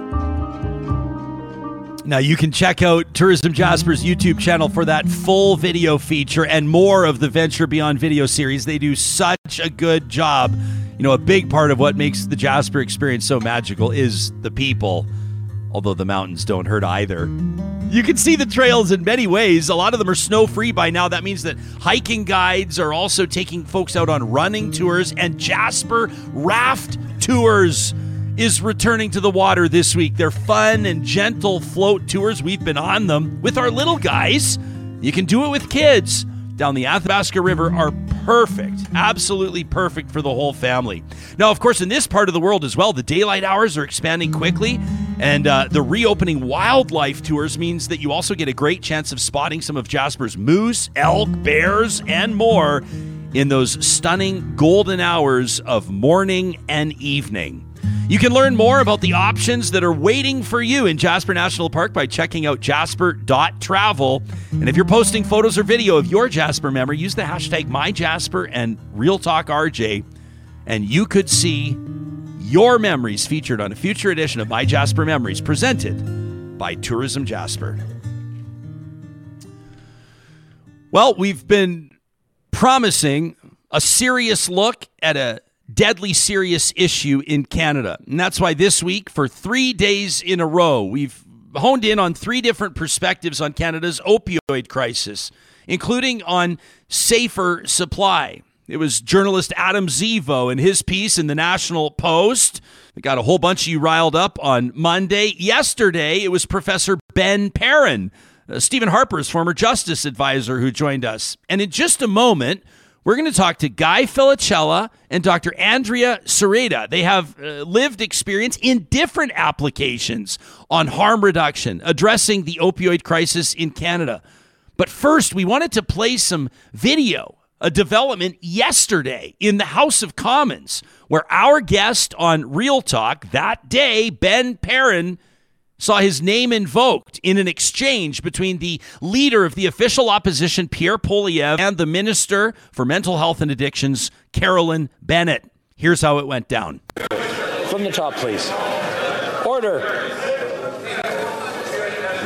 Now you can check out Tourism Jasper's YouTube channel for that full video feature and more of the Venture Beyond video series. They do such a good job. You know, a big part of what makes the Jasper experience so magical is the people, although the mountains don't hurt either. You can see the trails in many ways. A lot of them are snow free by now. That means that hiking guides are also taking folks out on running tours, and Jasper Raft Tours is returning to the water this week. They're fun and gentle float tours. We've been on them with our little guys. You can do it with kids. Down the Athabasca River are perfect, absolutely perfect for the whole family. Now, of course, in this part of the world as well, the daylight hours are expanding quickly, and uh, the reopening wildlife tours means that you also get a great chance of spotting some of Jasper's moose, elk, bears, and more in those stunning golden hours of morning and evening. You can learn more about the options that are waiting for you in Jasper National Park by checking out jasper.travel. And if you're posting photos or video of your Jasper memory, use the hashtag MyJasper and RealTalkRJ, and you could see your memories featured on a future edition of My Jasper Memories presented by Tourism Jasper. Well, we've been promising a serious look at a deadly serious issue in Canada. And that's why this week, for three days in a row, we've honed in on three different perspectives on Canada's opioid crisis, including on safer supply. It was journalist Adam Zivo and his piece in the National Post. We got a whole bunch of you riled up on Monday. Yesterday, it was Professor Ben Perrin, uh, Stephen Harper's former justice advisor, who joined us. And in just a moment, we're going to talk to Guy Felicella and Dr. Andrea Sereda. They have uh, lived experience in different applications on harm reduction, addressing the opioid crisis in Canada. But first, we wanted to play some video, a development yesterday in the House of Commons, where our guest on Real Talk that day, Ben Perrin, saw his name invoked in an exchange between the leader of the official opposition, Pierre Poilievre, and the Minister for Mental Health and Addictions, Carolyn Bennett. Here's how it went down. From the top, please. Order.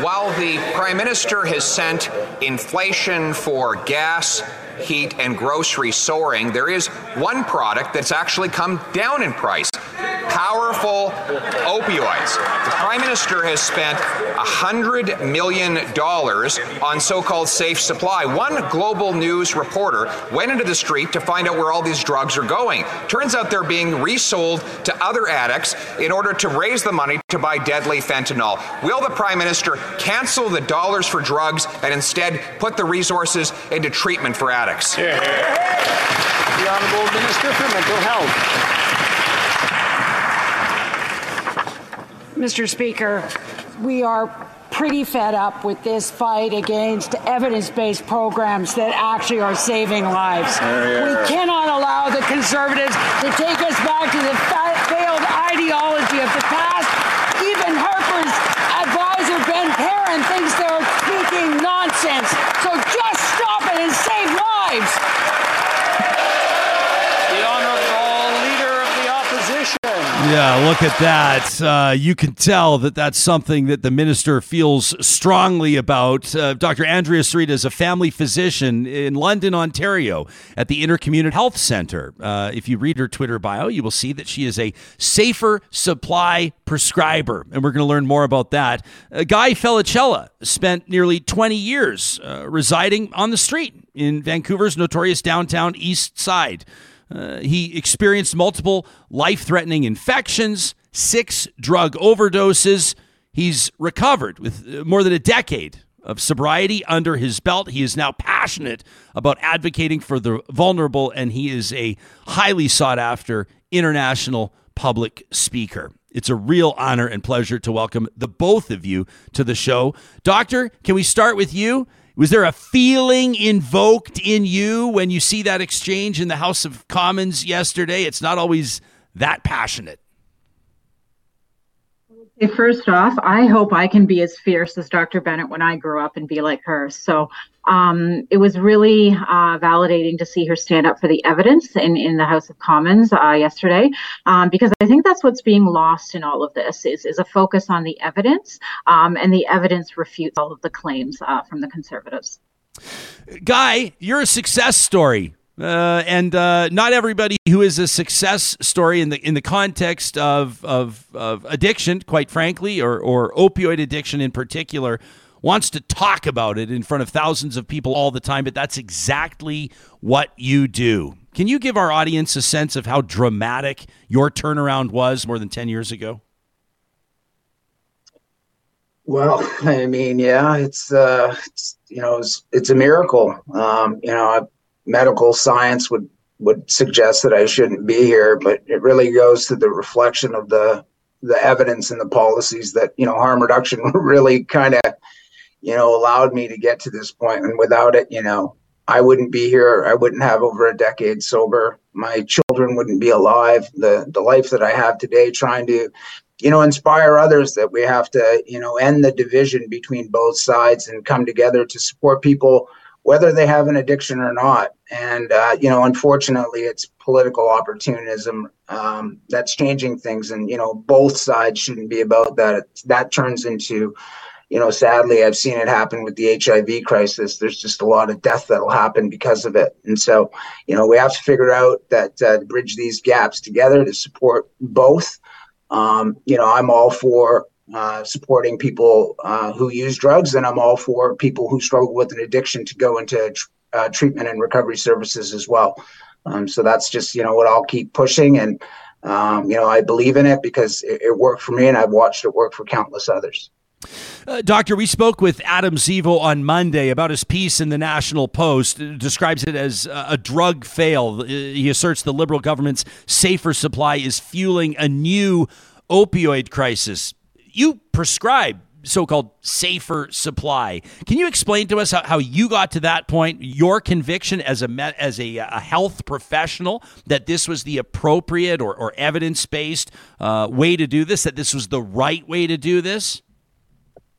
While the Prime Minister has sent inflation for gas, heat, and groceries soaring, there is one product that's actually come down in price powerful opioids. The Prime Minister has spent $100 million on so called safe supply. One global news reporter went into the street to find out where all these drugs are going. Turns out they're being resold to other addicts in order to raise the money to buy deadly fentanyl. Will the Prime Minister cancel the dollars for drugs and instead put the resources into treatment for addicts? Yeah. The Honourable Minister for Mental Health. Mr. Speaker, we are pretty fed up with this fight against evidence based programs that actually are saving lives. We cannot allow the conservatives to take us back to the failed ideology of the past. Even Harper's advisor, Ben Perrin, thinks they're speaking nonsense. So just stop it and save lives. The Honourable Leader of the Opposition. Yeah, look at that. Uh, you can tell that that's something that the minister feels strongly about. Uh, Dr. Andrea Sereda is a family physician in London, Ontario, at the Intercommunity Health Center. Uh, if you read her Twitter bio, you will see that she is a safer supply prescriber, and we're going to learn more about that. Uh, Guy Felicella spent nearly 20 years uh, residing on the street in Vancouver's notorious downtown East Side. Uh, he experienced multiple life threatening infections, six drug overdoses. He's recovered with uh, more than a decade of sobriety under his belt. He is now passionate about advocating for the vulnerable, and he is a highly sought after international public speaker. It's a real honor and pleasure to welcome the both of you to the show. Doctor, can we start with you? Was there a feeling invoked in you when you see that exchange in the House of Commons yesterday? It's not always that passionate. First off, I hope I can be as fierce as Dr. Bennett when I grow up and be like her. So um, it was really uh, validating to see her stand up for the evidence in, in the House of Commons uh, yesterday, um, because I think that's what's being lost in all of this is, is a focus on the evidence, um, and the evidence refutes all of the claims uh, from the conservatives. Guy, you're a success story. Uh, and uh, not everybody who is a success story in the in the context of of, of addiction, quite frankly, or or opioid addiction in particular, wants to talk about it in front of thousands of people all the time. But that's exactly what you do. Can you give our audience a sense of how dramatic your turnaround was more than ten years ago? Well, (laughs) I mean, yeah, it's uh, it's you know, it's, it's a miracle. Um, you know, I've medical science would would suggest that I shouldn't be here, but it really goes to the reflection of the the evidence and the policies that you know harm reduction (laughs) really kind of you know allowed me to get to this point. And without it you know i wouldn't be here. I wouldn't have over a decade sober. My children wouldn't be alive. The the life that i have today trying to you know inspire others that we have to you know end the division between both sides and come together to support people whether they have an addiction or not. And, uh, you know, unfortunately, it's political opportunism um, that's changing things. And, you know, both sides shouldn't be about that. That turns into, you know, sadly, I've seen it happen with the HIV crisis. There's just a lot of death that'll happen because of it. And so, you know, we have to figure out that uh, bridge these gaps together to support both. Um, you know, I'm all for uh, supporting people uh, who use drugs, and I'm all for people who struggle with an addiction to go into tr- uh, treatment and recovery services as well. Um, so that's just you know what I'll keep pushing, and um, you know I believe in it because it, it, worked for me, and I've watched it work for countless others. Uh, doctor, we spoke with Adam Zivo on Monday about his piece in the National Post. It describes it as a drug fail. He asserts the Liberal government's safer supply is fueling a new opioid crisis you prescribe so-called safer supply. Can you explain to us how, how you got to that point? Your conviction as a as a, a health professional that this was the appropriate or, or evidence-based uh, way to do this. That this was the right way to do this.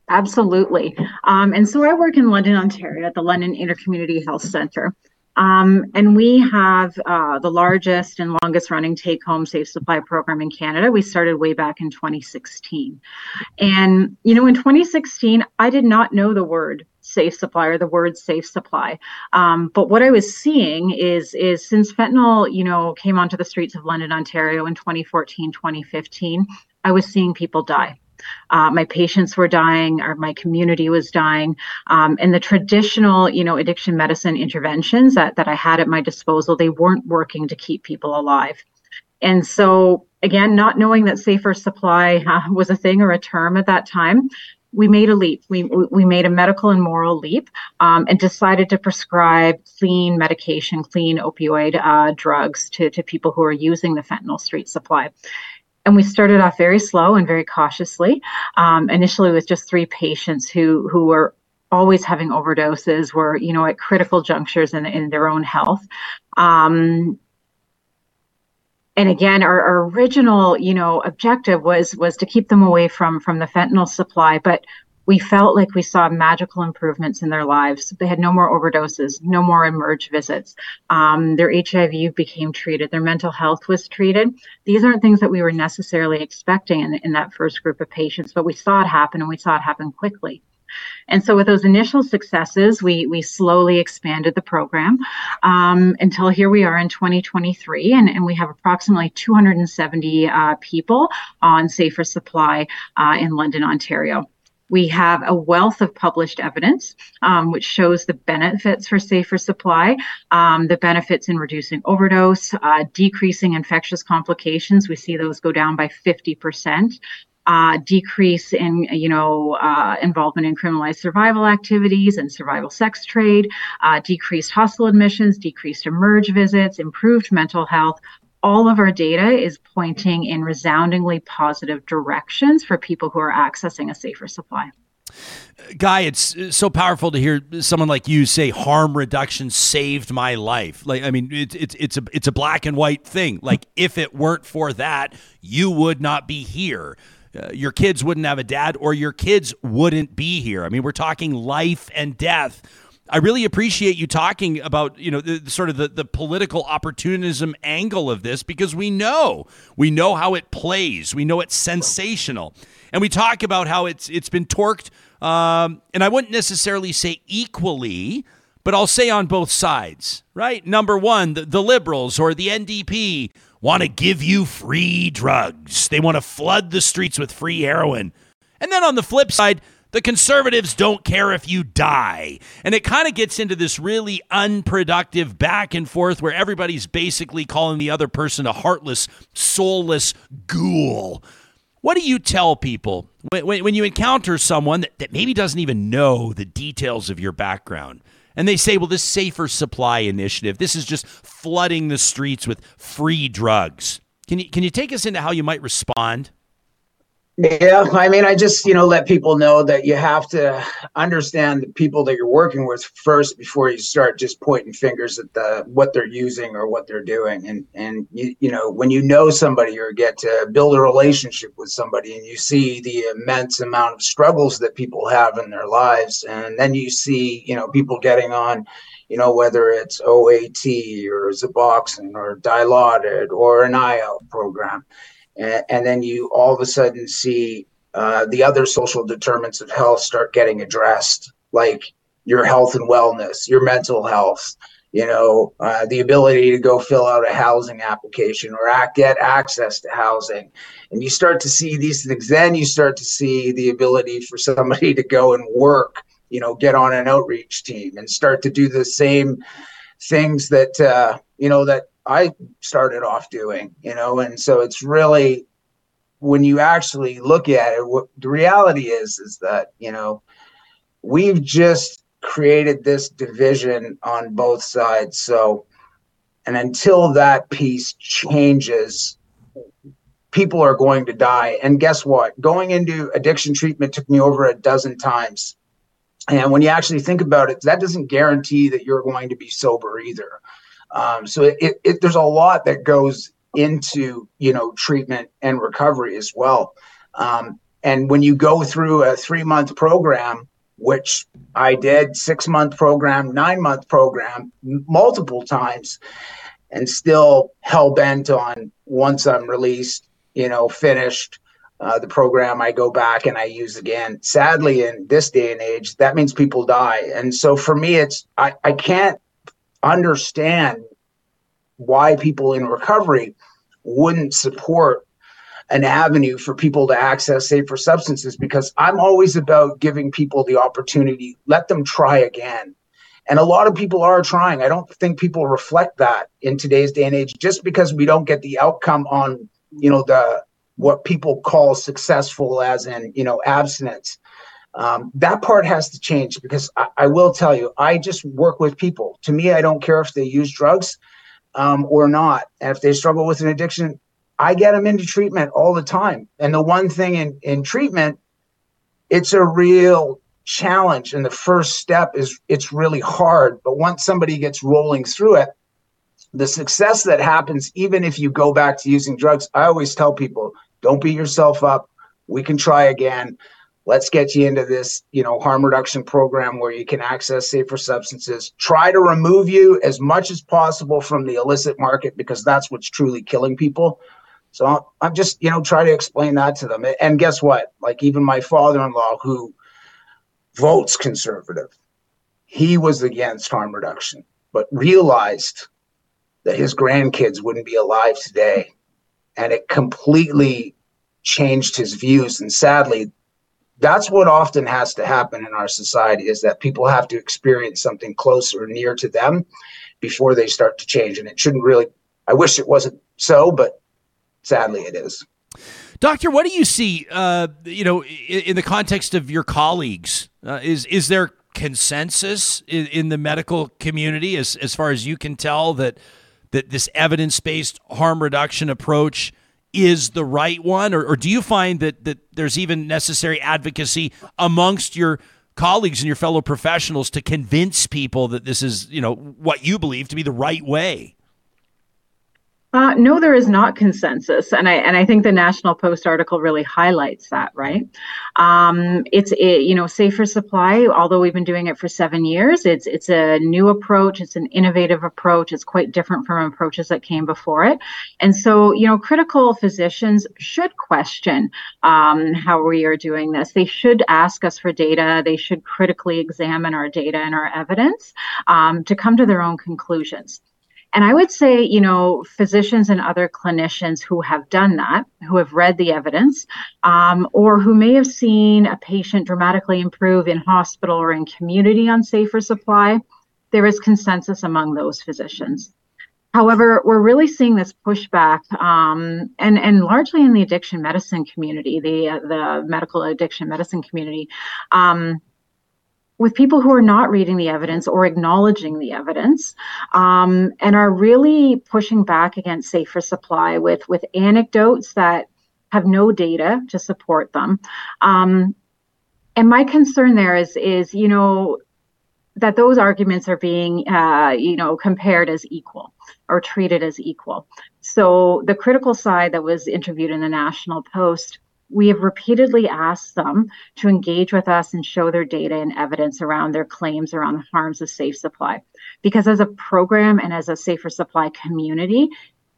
Absolutely. Um, and so I work in London, Ontario, at the London Intercommunity Health Centre. Um, and we have uh, the largest and longest running take home safe supply program in Canada. We started way back in 2016. And, you know, in 2016, I did not know the word safe supply or the word safe supply. Um, but what I was seeing is, is since fentanyl, you know, came onto the streets of London, Ontario in 2014, 2015, I was seeing people die. Uh, my patients were dying, or my community was dying, um, and the traditional, you know, addiction medicine interventions that that I had at my disposal, they weren't working to keep people alive. And so, again, not knowing that safer supply (laughs) uh, was a thing or a term at that time, we made a leap. We, we made a medical and moral leap um, and decided to prescribe clean medication, clean opioid uh, drugs to, to people who are using the fentanyl street supply. And we started off very slow and very cautiously. Um, initially, with just three patients who who were always having overdoses, were you know at critical junctures in, in their own health. Um, and again, our, our, original, you know, objective was was to keep them away from from the fentanyl supply, but we felt like we saw magical improvements in their lives. They had no more overdoses, no more emerge visits. Um, their HIV became treated, their mental health was treated. These aren't things that we were necessarily expecting in, in that first group of patients, but we saw it happen and we saw it happen quickly. And so, with those initial successes, we we slowly expanded the program um, until here we are in 2023, and, and we have approximately 270 uh, people on Safer Supply uh, in London, Ontario. We have a wealth of published evidence um, which shows the benefits for safer supply, um, the benefits in reducing overdose, uh, decreasing infectious complications. We see those go down by 50%. Uh, decrease in you know uh, involvement in criminalized survival activities and survival sex trade, uh, decreased hospital admissions, decreased emerge visits, improved mental health, all of our data is pointing in resoundingly positive directions for people who are accessing a safer supply. Guy, it's so powerful to hear someone like you say harm reduction saved my life. Like, I mean, it's it's it's a it's a black and white thing. Like, if it weren't for that, you would not be here. Uh, your kids wouldn't have a dad, or your kids wouldn't be here. I mean, we're talking life and death I really appreciate you talking about you know the, sort of the, the political opportunism angle of this because we know we know how it plays. We know it's sensational. And we talk about how it's it's been torqued um, and I wouldn't necessarily say equally but I'll say on both sides right? Number one the, the liberals or the NDP want to give you free drugs. They want to flood the streets with free heroin. And then on the flip side the conservatives don't care if you die. And it kind of gets into this really unproductive back and forth where everybody's basically calling the other person a heartless, soulless ghoul. What do you tell people when, when you encounter someone that, that maybe doesn't even know the details of your background? and they say, well, this safer supply initiative, this is just flooding the streets with free drugs. Can you can you take us into how you might respond? Yeah, I mean, I just you know let people know that you have to understand the people that you're working with first before you start just pointing fingers at the what they're using or what they're doing. And and you you know when you know somebody or get to build a relationship with somebody and you see the immense amount of struggles that people have in their lives, and then you see you know people getting on you know, whether it's OAT or Suboxone or Dilaudid or an IO program and, and then you all of a sudden see uh, the other social determinants of health start getting addressed, like your health and wellness, your mental health, you know, uh, the ability to go fill out a housing application or act, get access to housing. And you start to see these things. Then you start to see the ability for somebody to go and work, you know, get on an outreach team and start to do the same things that, uh, you know, that I started off doing, you know, and so it's really when you actually look at it, what the reality is is that, you know, we've just created this division on both sides. So and until that piece changes, people are going to die. And guess what? Going into addiction treatment took me over a dozen times. And when you actually think about it, that doesn't guarantee that you're going to be sober either. Um, so it, it, there's a lot that goes into you know treatment and recovery as well. Um, and when you go through a three month program, which I did, six month program, nine month program, m- multiple times, and still hell bent on once I'm released, you know, finished. Uh, the program I go back and I use again. Sadly, in this day and age, that means people die. And so for me, it's I, I can't understand why people in recovery wouldn't support an avenue for people to access safer substances because I'm always about giving people the opportunity, let them try again. And a lot of people are trying. I don't think people reflect that in today's day and age just because we don't get the outcome on, you know, the what people call successful as in, you know, abstinence. Um, that part has to change because I, I, will tell you, I just work with people. To me, I don't care if they use drugs um, or not. And if they struggle with an addiction, I get them into treatment all the time. And the one thing in, in treatment, it's a real challenge. And the first step is it's really hard. But once somebody gets rolling through it, the success that happens, even if you go back to using drugs, I always tell people don't beat yourself up. We can try again let's get you into this you know harm reduction program where you can access safer substances. Try to remove you as much as possible from the illicit market because that's what's truly killing people. So i'm just you know try to explain that to them. And guess what? Like even my father-in-law who votes conservative he was against harm reduction but realized that his grandkids wouldn't be alive today. And it completely changed his views. And sadly that's what often has to happen in our society is that people have to experience something close or near to them before they start to change and it shouldn't really i wish it wasn't so but sadly it is. Doctor what do you see uh, you know in, the context of your colleagues? Uh, is is there consensus in, in, the medical community as, as far as you can tell that that this evidence-based harm reduction approach is the right one, or, or do you find that that there's even necessary advocacy amongst your colleagues and your fellow professionals to convince people that this is you know what you believe to be the right way? Uh, no, there is not consensus, and I and I think the National Post article really highlights that. Right, um, it's it, you know safer supply. Although we've been doing it for seven years, it's it's a new approach. It's an innovative approach. It's quite different from approaches that came before it, and so you know critical physicians should question um, how we are doing this. They should ask us for data. They should critically examine our data and our evidence um, to come to their own conclusions. And I would say, you know, physicians and other clinicians who have done that, who have read the evidence, um, or who may have seen a patient dramatically improve in hospital or in community on safer supply, there is consensus among those physicians. However, we're really seeing this pushback, um, and and largely in the addiction medicine community, the uh, the medical addiction medicine community. Um, with people who are not reading the evidence or acknowledging the evidence um, and are really pushing back against safer supply with with anecdotes that have no data to support them. Um, and my concern there is is you know that those arguments are being uh, you know compared as equal or treated as equal. So the critical side that was interviewed in the national post we have repeatedly asked them to engage with us and show their data and evidence around their claims around the harms of safe supply. Because as a program and as a safer supply community,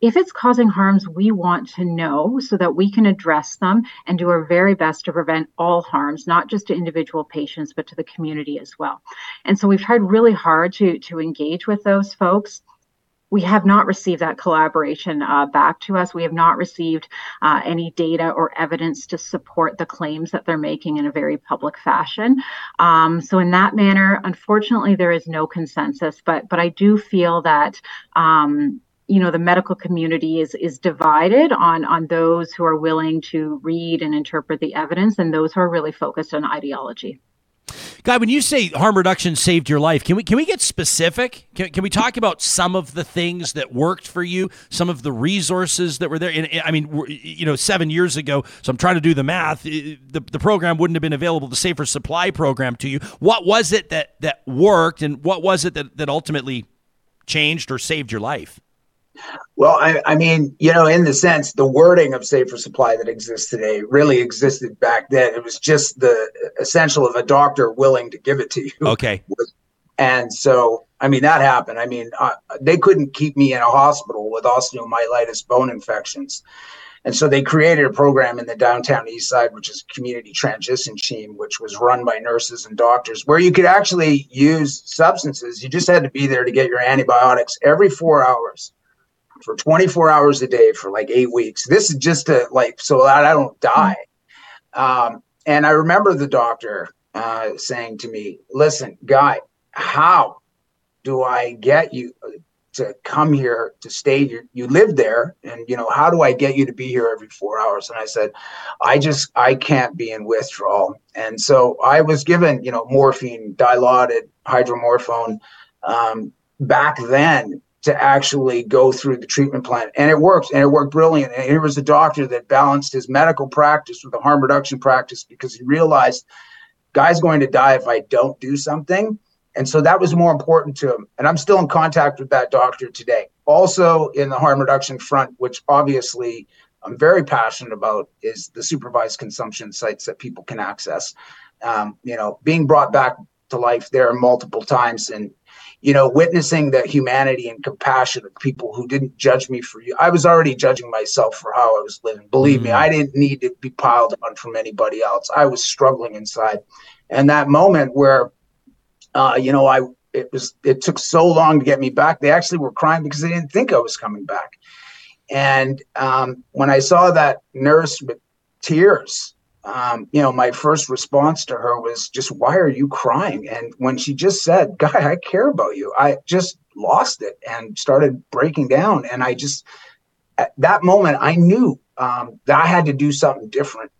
if it's causing harms, we want to know so that we can address them and do our very best to prevent all harms, not just to individual patients, but to the community as well. And so we've tried really hard to, to engage with those folks we have not received that collaboration uh, back to us. We have not received uh, any data or evidence to support the claims that they're making in a very public fashion. Um, so, in that manner, unfortunately, there is no consensus. But but I do feel that. Um, you know the medical community is is divided on on those who are willing to read and interpret the evidence and those who are really focused on ideology Guy, when you say harm reduction saved your life, can we can we get specific? Can, can we talk about some of the things that worked for you, some of the resources that were there? And I mean, you know, seven years ago. So I'm trying to do the math. The the program wouldn't have been available. The Safer Supply program to you. What was it that that worked, and what was it that that ultimately changed or saved your life? Well, I, I, mean, you know, in the sense, the wording of safer supply that exists today really existed back then. It was just the essential of a doctor willing to give it to you. Okay. (laughs) And so, I mean, that happened. I mean, uh, they couldn't keep me in a hospital with osteomyelitis bone infections. And so they created a program in the downtown east side, which is a community transition team, which was run by nurses and doctors, where you could actually use substances. You just had to be there to get your antibiotics every four hours for 24 hours a day for like eight weeks. This is just to like so that I don't die. Um, and I remember the doctor uh, saying to me, "Listen, guy, how do I get you to come here to stay? You, you live there, and you know how do I get you to be here every four hours?" And I said, "I just I can't be in withdrawal." And so I was given you know morphine, dilaudid, hydromorphone. Um, back then to actually go through the treatment plan. And it works, and it worked brilliant. And here was a doctor that balanced his medical practice with a harm reduction practice because he realized guy's going to die if I don't do something. And so that was more important to him. And I'm still in contact with that doctor today. Also, in the harm reduction front, which obviously I'm very passionate about, is the supervised consumption sites that people can access. Um, you know, being brought back to life there multiple times and you know, witnessing the humanity and compassion of people who didn't judge me for you. I was already judging myself for how I was living. Believe mm. me, I didn't need to be piled on from anybody else. I was struggling inside. And that moment where, uh, you know, I, it was, it took so long to get me back. They actually were crying because they didn't think I was coming back. And um, when I saw that nurse with tears, um, you know, my first response to her was just, why are you crying? And when she just said, Guy, I care about you, I just lost it and started breaking down. And I just, at that moment, I knew um, that I had to do something different.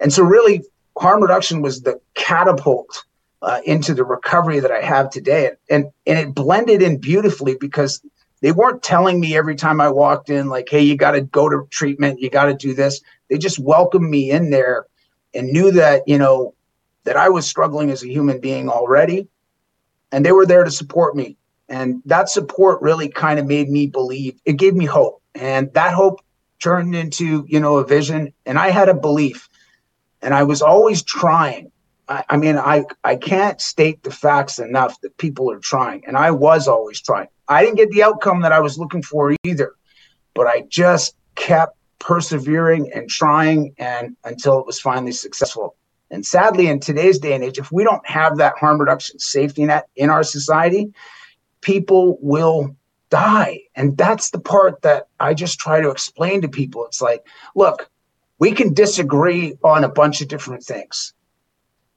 And so, really, harm reduction was the catapult uh, into the recovery that I have today. And, and it blended in beautifully because they weren't telling me every time I walked in, like, hey, you got to go to treatment, you got to do this. They just welcomed me in there and knew that, you know, that I was struggling as a human being already. And they were there to support me. And that support really kind of made me believe, it gave me hope. And that hope turned into, you know, a vision. And I had a belief. And I was always trying. I, mean, I, I can't state the facts enough that people are trying. And I was always trying. I didn't get the outcome that I was looking for either, but I just kept persevering and trying and until it was finally successful. And sadly, in today's day and age, if we don't have that harm reduction safety net in our society, people will die. And that's the part that I just try to explain to people. It's like, look, we can disagree on a bunch of different things.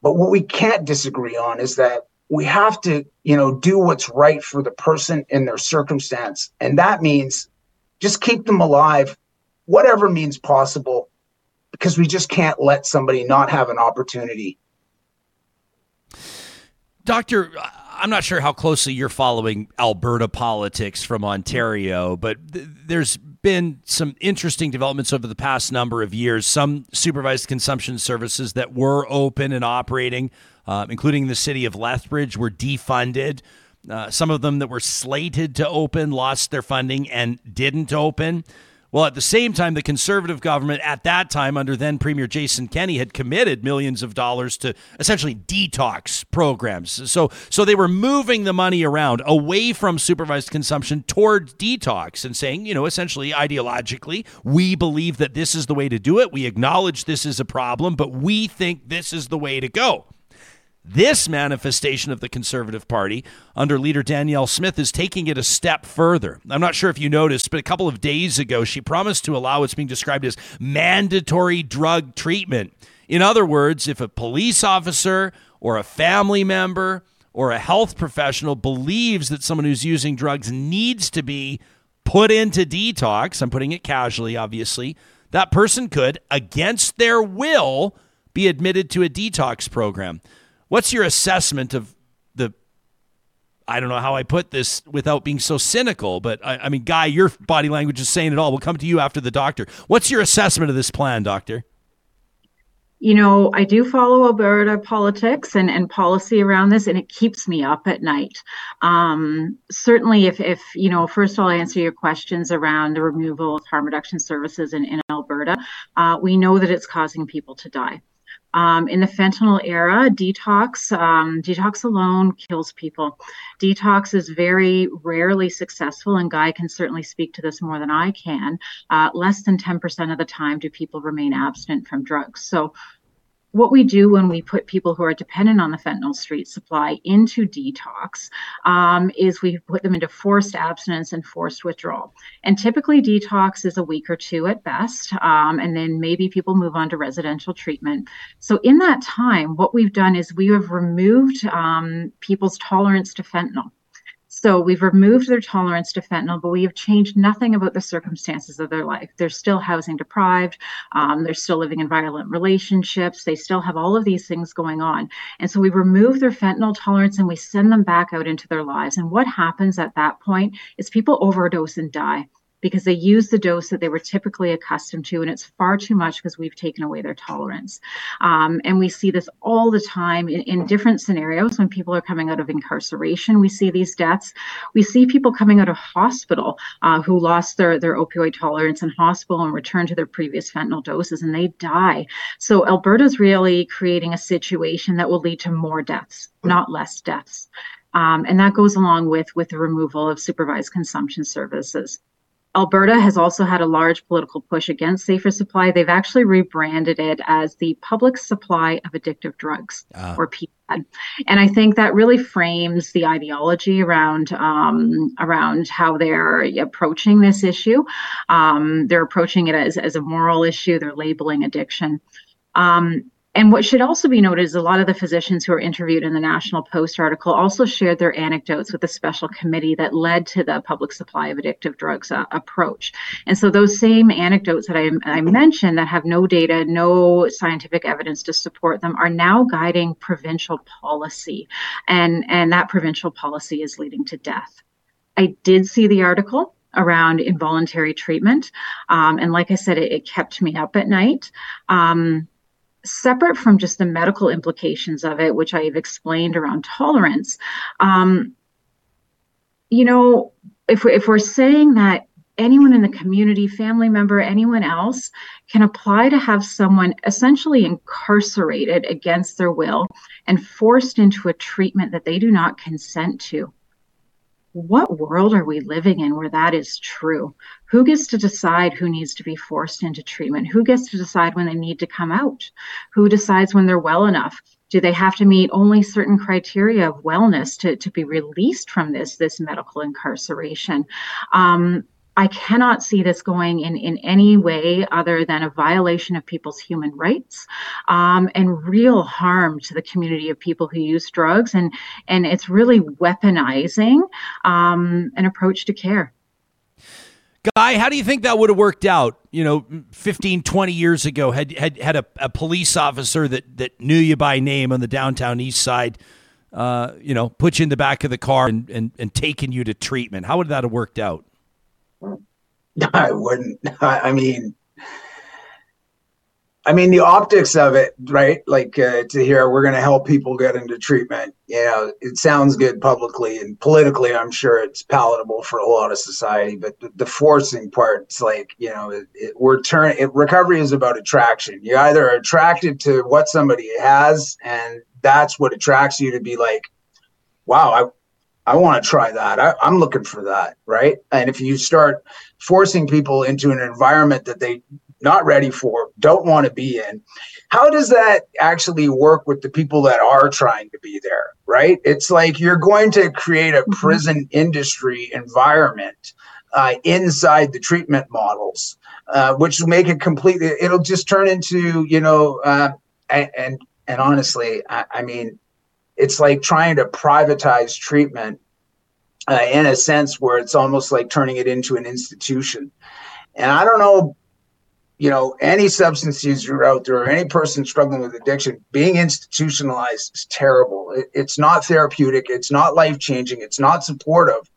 But what we can't disagree on is that we have to, you know, do what's right for the person in their circumstance. And that means just keep them alive whatever means possible because we just can't let somebody not have an opportunity Doctor, I'm not sure how closely you're following Alberta politics from Ontario, but th- there's been some interesting developments over the past number of years. Some supervised consumption services that were open and operating, uh, including the city of Lethbridge, were defunded. Uh, some of them that were slated to open lost their funding and didn't open. Well, at the same time, the conservative government at that time, under then Premier Jason Kenney, had committed millions of dollars to essentially detox programs. So, so they were moving the money around away from supervised consumption toward detox and saying, you know, essentially ideologically, we believe that this is the way to do it. We acknowledge this is a problem, but we think this is the way to go. This manifestation of the Conservative Party under leader Danielle Smith is taking it a step further. I'm not sure if you noticed, but a couple of days ago, she promised to allow what's being described as mandatory drug treatment. In other words, if a police officer or a family member or a health professional believes that someone who's using drugs needs to be put into detox, I'm putting it casually, obviously, that person could, against their will, be admitted to a detox program. What's your assessment of the? I don't know how I put this without being so cynical, but I, I mean, Guy, your body language is saying it all. We'll come to you after the doctor. What's your assessment of this plan, Doctor? you know, I do follow Alberta politics and, and policy around this, and it keeps me up at night. Um, certainly, if, if, you know, first of all, I answer your questions around the removal of harm reduction services in, in Alberta, uh, we know that it's causing people to die. Um, in the fentanyl era, detox, um, detox alone kills people. Detox is very rarely successful, and Guy can certainly speak to this more than I can. Uh, less than 10% of the time do people remain abstinent from drugs. So what we do when we put people who are dependent on the fentanyl street supply into detox um, is we put them into forced abstinence and forced withdrawal. And typically, detox is a week or two at best, um, and then maybe people move on to residential treatment. So, in that time, what we've done is we have removed um, people's tolerance to fentanyl. So we've removed their tolerance to fentanyl, but we have changed nothing about the circumstances of their life. They're still housing deprived. Um, they're still living in violent relationships. They still have all of these things going on. And so we remove their fentanyl tolerance and we send them back out into their lives. And what happens at that point is people overdose and die because they use the dose that they were typically accustomed to, and it's far too much because we've taken away their tolerance. Um, and we see this all the time in, in, different scenarios when people are coming out of incarceration. We see these deaths. We see people coming out of hospital uh, who lost their, their opioid tolerance in hospital and return to their previous fentanyl doses, and they die. So Alberta's really creating a situation that will lead to more deaths, not less deaths. Um, and that goes along with with the removal of supervised consumption services. Alberta has also had a large political push against safer supply. They've actually rebranded it as the Public Supply of Addictive Drugs, uh. or PSAD. And I think that really frames the ideology around um, around how they're approaching this issue. Um, they're approaching it as, as a moral issue. They're labeling addiction. Um, and what should also be noted is a lot of the physicians who were interviewed in the National Post article also shared their anecdotes with the special committee that led to the public supply of addictive drugs uh, approach. And so those same anecdotes that I, I mentioned that have no data, no scientific evidence to support them are now guiding provincial policy. And, and that provincial policy is leading to death. I did see the article around involuntary treatment. Um, and like I said, it, it, kept me up at night. Um, separate from just the medical implications of it, which I've explained around tolerance, um, you know, if if we're saying that anyone in the community, family member, anyone else can apply to have someone essentially incarcerated against their will and forced into a treatment that they do not consent to what world are we living in where that is true? Who gets to decide who needs to be forced into treatment? Who gets to decide when they need to come out? Who decides when they're well enough? Do they have to meet only certain criteria of wellness to, to be released from this, this medical incarceration? Um, I cannot see this going in, in any way other than a violation of people's human rights um, and real harm to the community of people who use drugs. And, and it's really weaponizing um, an approach to care. Guy, how do you think that would have worked out? You know, 15, 20 years ago, had had, had a, a police officer that, that knew you by name on the downtown east side uh, you know, put you in the back of the car and, and, and taken you to treatment? How would that have worked out? (laughs) I wouldn't. (laughs) I mean, I mean the optics of it, right? Like uh, to hear we're going to help people get into treatment. You know, it sounds good publicly and politically. I'm sure it's palatable for a lot of society, but the, the forcing part, like you know, it, it, we're turn. It, recovery is about attraction. You either are attracted to what somebody has, and that's what attracts you to be like, wow, I want to try that. I, am looking for that, right? And if you start forcing people into an environment that they not ready for, don't want to be in, how does that actually work with the people that are trying to be there, right? It's like you're going to create a mm-hmm. prison industry environment uh, inside the treatment models, uh, which will make it completely. It'll just turn into, you know, uh, and, and and honestly, I, I mean, it's like trying to privatize treatment uh, in a sense where it's almost like turning it into an institution. And I don't know, you know, any substance user out there or any person struggling with addiction, being institutionalized is terrible. It, it's not therapeutic. It's not life changing. It's not supportive.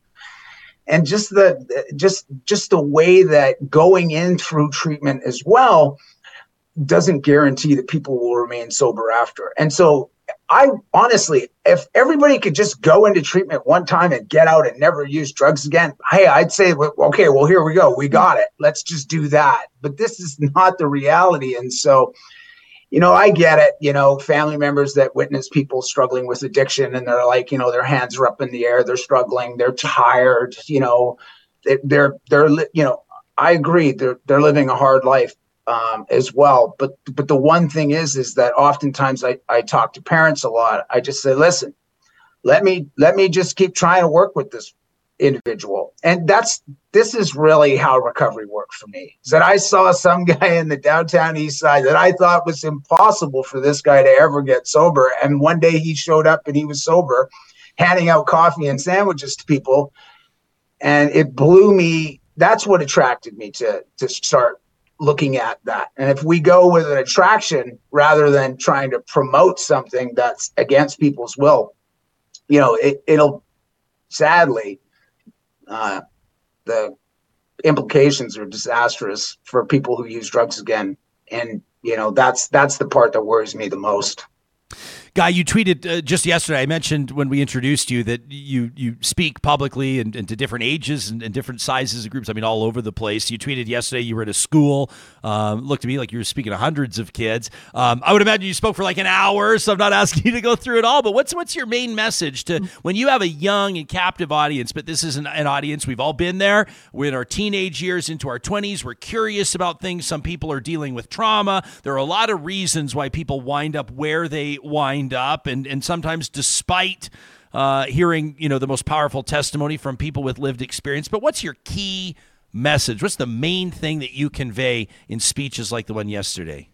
And just the just just the way that going in through treatment as well doesn't guarantee that people will remain sober after. And so I honestly, if everybody could just go into treatment one time and get out and never use drugs again, hey, I'd say, okay, well, here we go. We got it. Let's just do that. But this is (laughs) not the reality. And so, you know, I get it. You know, family members that witness people struggling with addiction and they're like, you know, their hands are up in the air, they're struggling, they're tired, you know, they're, they're, you know, I agree. They're, they're living a hard life um, as well. But but the one thing is is that oftentimes I, I talk to parents a lot. I just say, listen, let me let me just keep trying to work with this individual. And that's this is really how recovery worked for me. Is that I saw some (laughs) guy in the downtown east side that I thought was impossible for this guy to ever get sober. And one day he showed up and he was sober, handing out coffee and sandwiches to people. And it blew me. That's what attracted me to to start looking at that. And if we go with an attraction rather than trying to promote something that's against people's will, you know, it, it'll sadly, uh, the implications are disastrous for people who use drugs again. And, you know, that's, that's the part that worries me the most. Guy, you tweeted uh, just yesterday. I mentioned when we introduced you that you you speak publicly and, and to different ages and, and, different sizes of groups. I mean, all over the place. You tweeted yesterday you were at a school. Um, looked to me like you were speaking to hundreds of kids. Um, I would imagine you spoke for like an hour, so I'm not (laughs) asking you to go through it all. But what's what's your main message to when you have a young and captive audience? But this is an, an audience we've all been there. We're in our teenage years, into our 20s. We're curious about things. Some people are dealing with trauma. There are a lot of reasons why people wind up where they wind up, and and sometimes despite uh, hearing you know the most powerful testimony from people with lived experience. But what's your key message? What's the main thing that you convey in speeches like the one yesterday?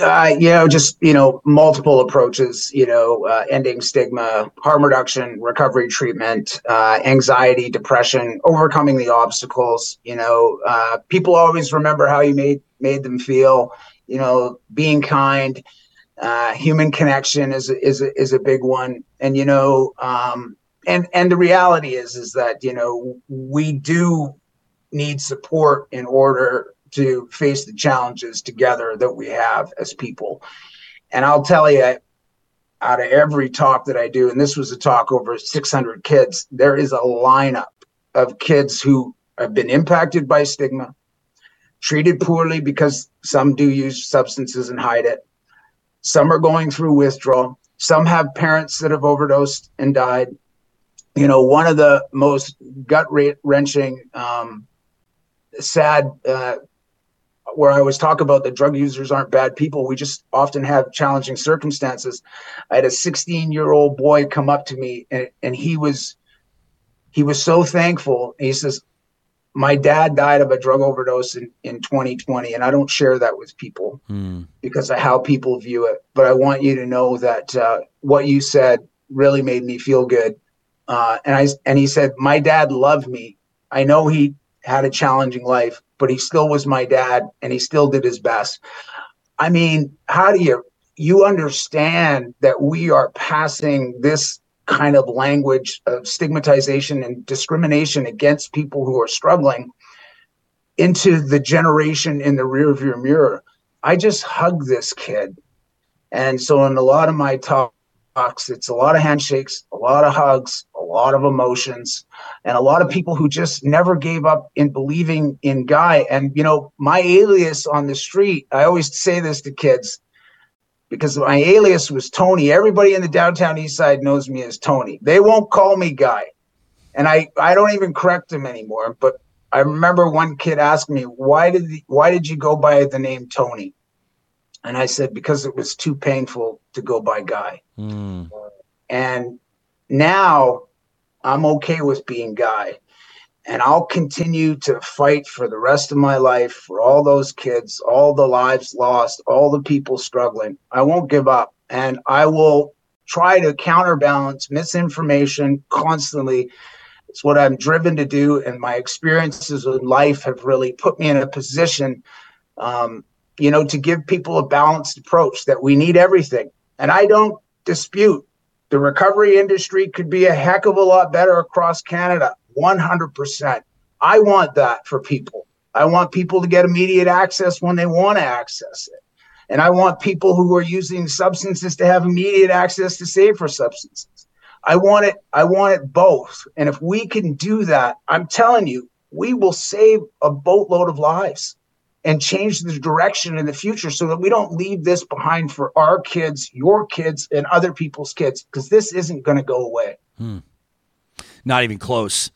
Uh, you know, just you know, multiple approaches. You know, uh, ending stigma, harm reduction, recovery treatment, uh, anxiety, depression, overcoming the obstacles. You know, uh, people always remember how you made made them feel. You know, being kind uh, human connection is is is a big one, and you know, um, and and the reality is is that you know we do need support in order to face the challenges together that we have as people. And I'll tell you, out of every talk that I do, and this was a talk over 600 kids, there is a lineup of kids who have been impacted by stigma, treated poorly because some do use substances and hide it, some are going through withdrawal. Some have parents that have overdosed and died. You know, one of the most gut wrenching, um, sad, uh, where I always talk about that drug users aren't bad people. We just often have challenging circumstances. I had a 16 year old boy come up to me and, and he was he was so thankful. He says, my dad died of a drug overdose in, in 2020 and i don't share that with people mm. because of how people view it. But i want you to know that uh, what you said really made me feel good. Uh, and i and he said my dad loved me. I know he had a challenging life but he still was my dad and he still did his best. I mean how do you you understand that we are passing this kind of language of stigmatization and discrimination against people who are struggling into the generation in the rear of your mirror. I just hug this kid. And so in a lot of my talks, it's a lot of handshakes, a lot of hugs, a lot of emotions, and a lot of people who just never gave up in believing in Guy. And you know, my alias on the street, I always say this to kids, because my alias was Tony. Everybody in the downtown east side knows me as Tony. They won't call me Guy. And I, I don't even correct them anymore. But I remember one kid asked me, why did the, why did you go by the name Tony? And I said, because it was too painful to go by Guy. Mm. And now I'm okay with being Guy and I'll continue to fight for the rest of my life for all those kids, all the lives lost, all the people struggling. I won't give up and I will try to counterbalance misinformation constantly. It's what I'm driven to do, and my experiences in life have really put me in a position, um, you know, to give people a balanced approach that we need everything. And I don't dispute the recovery industry could be a heck of a lot better across Canada. 100%. I want that for people. I want people to get immediate access when they want to access it. And I want people who are using substances to have immediate access to safer substances. I want it, I want it both. And if we can do that, I'm telling you, we will save a boatload of lives and change the direction in the future so that we don't leave this behind for our kids, your kids, and other people's kids, because this isn't going to go away. Hmm. Not even close.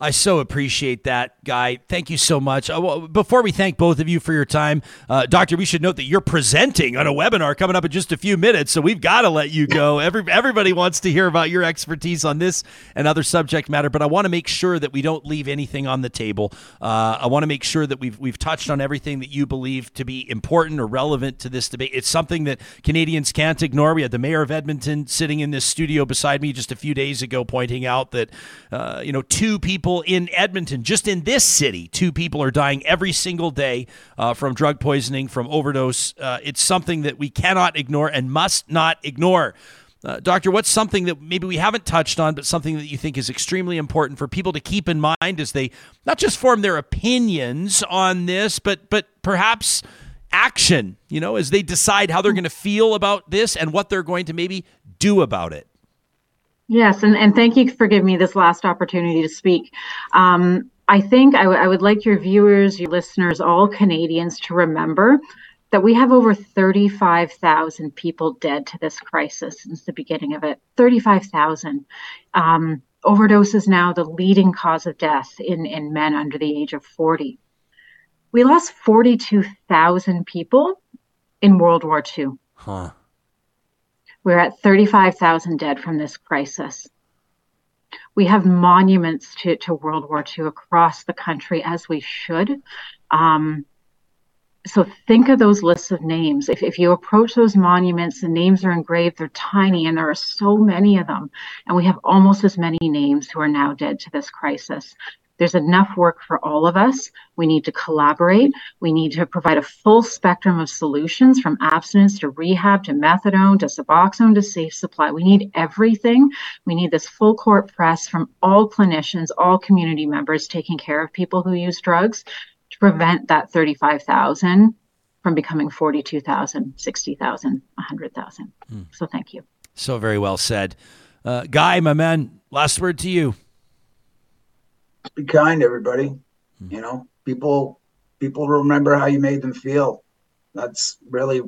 I so appreciate that, Guy. Thank you so much. Uh, well, before we thank both of you for your time, uh, Doctor, we should note that you're presenting on a webinar coming up in just a few minutes, so we've got to let you go. Every, everybody wants to hear about your expertise on this and other subject matter, but I want to make sure that we don't leave anything on the table. Uh, I want to make sure that we've we've touched on everything that you believe to be important or relevant to this debate. It's something that Canadians can't ignore. We had the mayor of Edmonton sitting in this studio beside me just a few days ago, pointing out that uh, you know two people people in Edmonton, just in this city, two people are dying every single day uh, from drug poisoning, from overdose. Uh, it's something that we cannot ignore and must not ignore. Uh, doctor, what's something that maybe we haven't touched on, but something that you think is extremely important for people to keep in mind as they not just form their opinions on this, but but perhaps action, you know, as they decide how they're going to feel about this and what they're going to maybe do about it? Yes, and, and thank you for giving me this last opportunity to speak. Um, I think I, w- I would like your viewers, your listeners, all Canadians to remember that we have over 35,000 people dead to this crisis since the beginning of it. 35,000. Um, overdose is now the leading cause of death in, in men under the age of 40. We lost 42,000 people in World War II. Huh. We're at 35,000 dead from this crisis. We have monuments to, to World War II across the country, as we should. Um, so think of those lists of names. If, if you approach those monuments, the names are engraved, they're tiny, and there are so many of them. And we have almost as many names who are now dead to this crisis. There's enough work for all of us. We need to collaborate. We need to provide a full spectrum of solutions from abstinence to rehab to methadone to Suboxone to safe supply. We need everything. We need this full court press from all clinicians, all community members taking care of people who use drugs to prevent that 35,000 from becoming 42,000, 60,000, 100,000. Hmm. So thank you. So very well said. Uh, Guy, my man, last word to you be kind everybody. Mm-hmm. You know, people people remember how you made them feel. That's really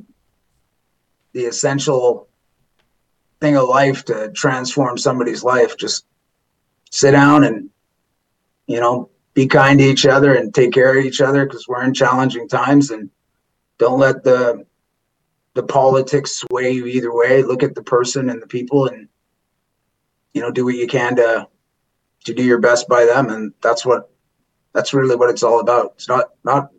the essential thing of life to transform somebody's life. Just sit down and you know be kind to each other and take care of each other because we're in challenging times and don't let the the politics sway you either way look at the person and the people and you know do what you can to to do your best by them, and that's what that's really what it's all about. It's not not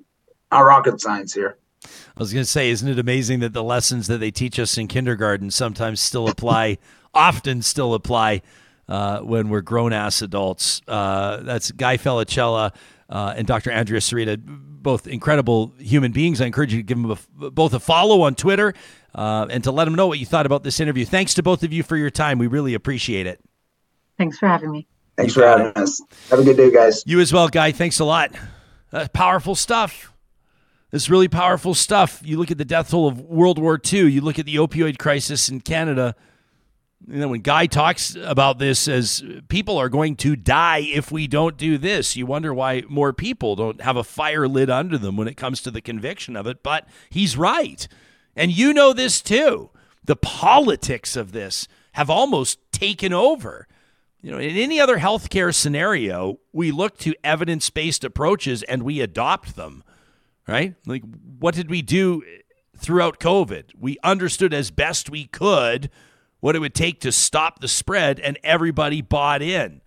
not rocket science here. I was going to say, isn't it amazing that the lessons that they teach us in kindergarten sometimes still apply, (laughs) often still apply uh, when we're grown ass adults? Uh, that's Guy Felicella. uh, and Dr. Andrea Sereda, both incredible human beings. I encourage you to give them a, both a follow on Twitter uh, and to let them know what you thought about this interview. Thanks to both of you for your time. We really appreciate it. Thanks for having me. Thanks for having it. us. Have a good day, guys. You as well, Guy. Thanks a lot. Uh, powerful stuff. This really powerful stuff. You look at the death toll of World War II. You look at the opioid crisis in Canada. You know, when Guy talks about this as people are going to die if we don't do this, you wonder why more people don't have a fire lit under them when it comes to the conviction of it. But he's right. And you know this too. The politics of this have almost taken over. You know, in any other healthcare scenario, we look to evidence based approaches and we adopt them, right? Like, what did we do throughout COVID? We understood as best we could what it would take to stop the spread, and everybody bought in.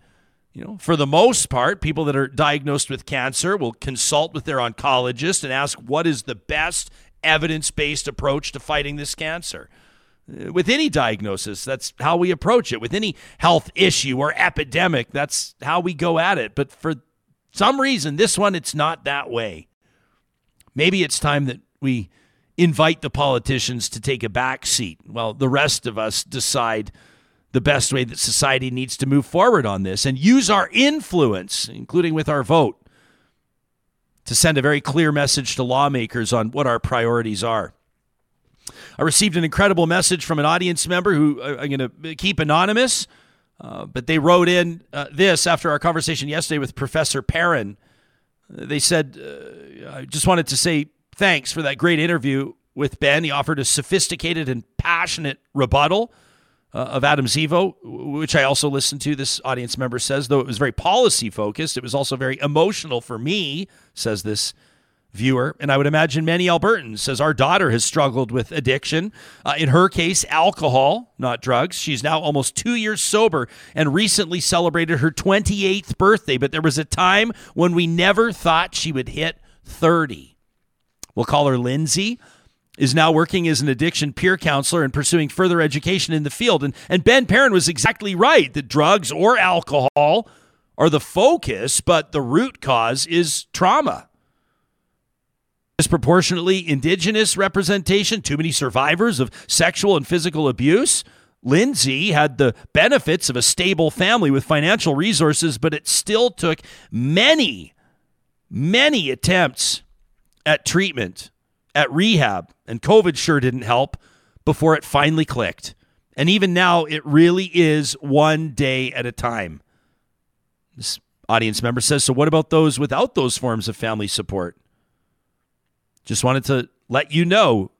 You know, for the most part, people that are diagnosed with cancer will consult with their oncologist and ask what is the best evidence based approach to fighting this cancer. With any diagnosis, that's how we approach it. With any health issue or epidemic, that's how we go at it. But for some reason, this one, it's not that way. Maybe it's time that we invite the politicians to take a back seat while the rest of us decide the best way that society needs to move forward on this and use our influence, including with our vote, to send a very clear message to lawmakers on what our priorities are. I received an incredible message from an audience member who uh, I'm going to keep anonymous, uh, but they wrote in uh, this after our conversation yesterday with Professor Perrin. They said, uh, I just wanted to say thanks for that great interview with Ben. He offered a sophisticated and passionate rebuttal uh, of Adam Zivo, which I also listened to. This audience member says, though it was very policy focused, it was also very emotional for me, says this viewer. And I would imagine many Albertans, says our daughter has struggled with addiction. Uh, in her case, alcohol, not drugs. She's now almost two years sober and recently celebrated her 28th birthday. But there was a time when we never thought she would hit 30. We'll call her Lindsay, is now working as an addiction peer counselor and pursuing further education in the field. And, and Ben Perrin was exactly right that drugs or alcohol are the focus, but the root cause is trauma. Disproportionately indigenous representation, too many survivors of sexual and physical abuse. Lindsay had the benefits of a stable family with financial resources, but it still took many, many attempts at treatment, at rehab, and COVID sure didn't help before it finally clicked. And even now, it really is one day at a time. This audience member says, So, what about those without those forms of family support? Just wanted to let you know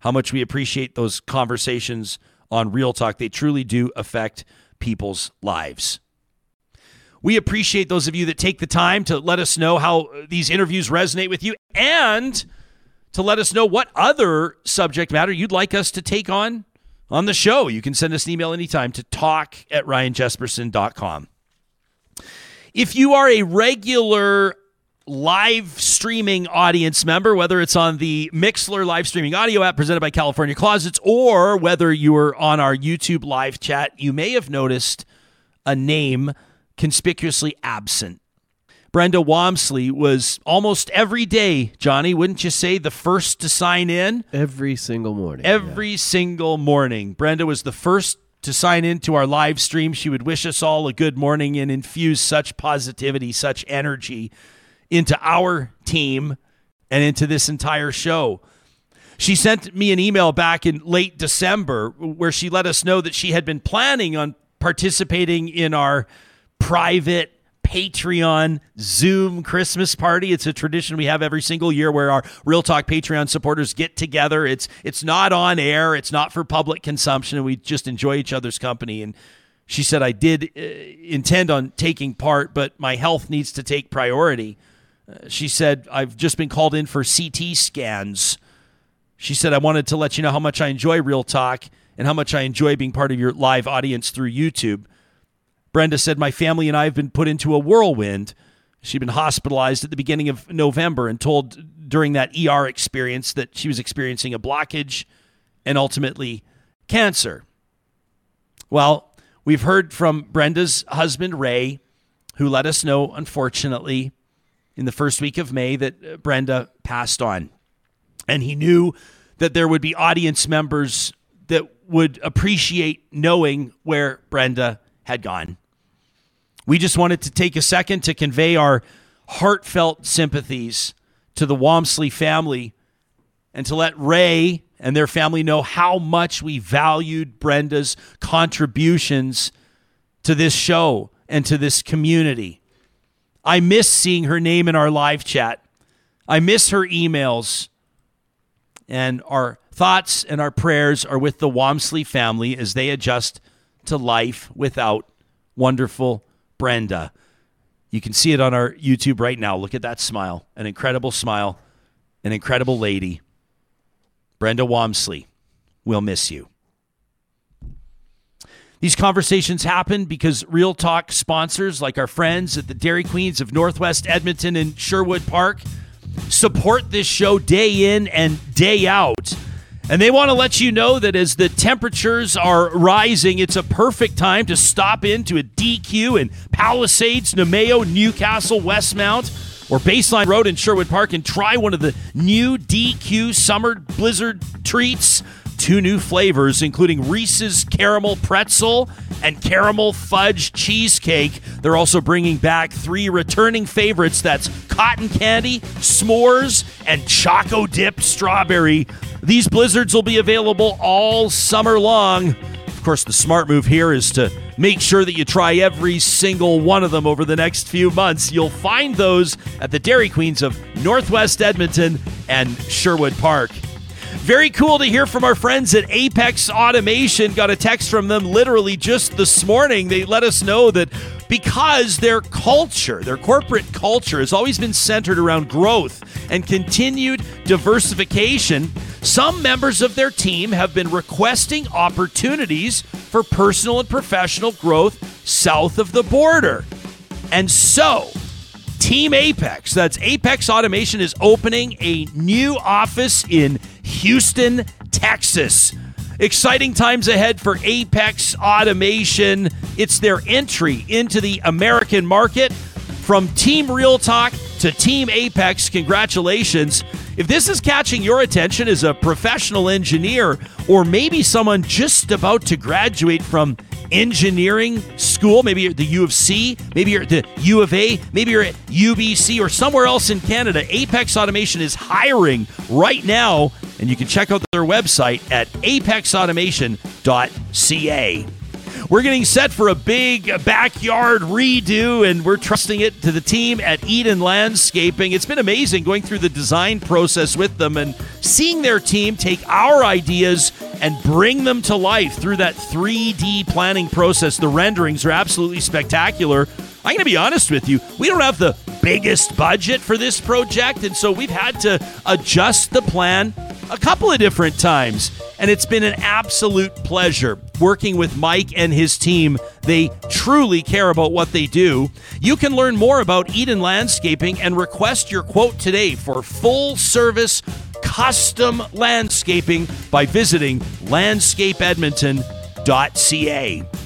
how much we appreciate those conversations on Real Talk. They truly do affect people's lives. We appreciate those of you that take the time to let us know how these interviews resonate with you and to let us know what other subject matter you'd like us to take on on the show. You can send us an email anytime to talk at ryanjespersen.com. If you are a regular live streaming audience member, whether it's on the Mixlr live streaming audio app presented by California Closets or whether you are on our YouTube live chat, you may have noticed a name conspicuously absent. Brenda Walmsley was almost every day, Johnny, wouldn't you say, the first to sign in? Every single morning. Every yeah. single morning. Brenda was the first to sign in to our live stream. She would wish us all a good morning and infuse such positivity, such energy into our team and into this entire show. She sent me an email back in late December where she let us know that she had been planning on participating in our private Patreon Zoom Christmas party. It's a tradition we have every single year where our Real Talk Patreon supporters get together. It's it's not on air, it's not for public consumption, and we just enjoy each other's company. And she said, I did uh, intend on taking part, but my health needs to take priority. She said, I've just been called in for CT scans. She said, I wanted to let you know how much I enjoy Real Talk and how much I enjoy being part of your live audience through YouTube. Brenda said, My family and I have been put into a whirlwind. She'd been hospitalized at the beginning of November and told during that ER experience that she was experiencing a blockage and ultimately cancer. Well, we've heard from Brenda's husband, Ray, who let us know, unfortunately, in the first week of May that uh, Brenda passed on. And he knew that there would be audience members that would appreciate knowing where Brenda had gone. We just wanted to take a second to convey our heartfelt sympathies to the Walmsley family and to let Ray and their family know how much we valued Brenda's contributions to this show and to this community. I miss seeing her name in our live chat. I miss her emails. And our thoughts and our prayers are with the Walmsley family as they adjust to life without wonderful Brenda. You can see it on our YouTube right now. Look at that smile. An incredible smile. An incredible lady. Brenda Walmsley, we'll miss you. These conversations happen because Real Talk sponsors, like our friends at the Dairy Queens of Northwest Edmonton and Sherwood Park, support this show day in and day out. And they want to let you know that as the temperatures are rising, it's a perfect time to stop into a DQ in Palisades, Namao, Newcastle, Westmount, or Baseline Road in Sherwood Park and try one of the new DQ Summer Blizzard treats. Two new flavors, including Reese's Caramel Pretzel and Caramel Fudge Cheesecake. They're also bringing back three returning favorites that's Cotton Candy, S'mores, and Choco Dipped Strawberry. These blizzards will be available all summer long. Course, the smart move here is to make sure that you try every single one of them over the next few months. You'll find those at the Dairy Queens of Northwest Edmonton and Sherwood Park. Very cool to hear from our friends at Apex Automation. Got a text from them literally just this morning. They let us know that because their culture, their corporate culture, has always been centered around growth and continued diversification, some members of their team have been requesting opportunities for personal and professional growth south of the border. And so, Team Apex, that's Apex Automation, is opening a new office in Houston, Texas. Exciting times ahead for Apex Automation. It's their entry into the American market. From Team Real Talk to Team Apex, congratulations. If this is catching your attention as a professional engineer, or maybe someone just about to graduate from engineering school, maybe you're at the U of C, maybe you're at the U of A, maybe you're at UBC or somewhere else in Canada, Apex Automation is hiring right now, and you can check out their website at apexautomation.ca. We're getting set for a big backyard redo, and we're trusting it to the team at Eden Landscaping. It's been amazing going through the design process with them and seeing their team take our ideas and bring them to life through that 3D planning process. The renderings are absolutely spectacular. I'm going to be honest with you, we don't have the biggest budget for this project, and so we've had to adjust the plan a couple of different times. And it's been an absolute pleasure working with Mike and his team. They truly care about what they do. You can learn more about Eden Landscaping and request your quote today for full service custom landscaping by visiting landscapeedmonton.ca.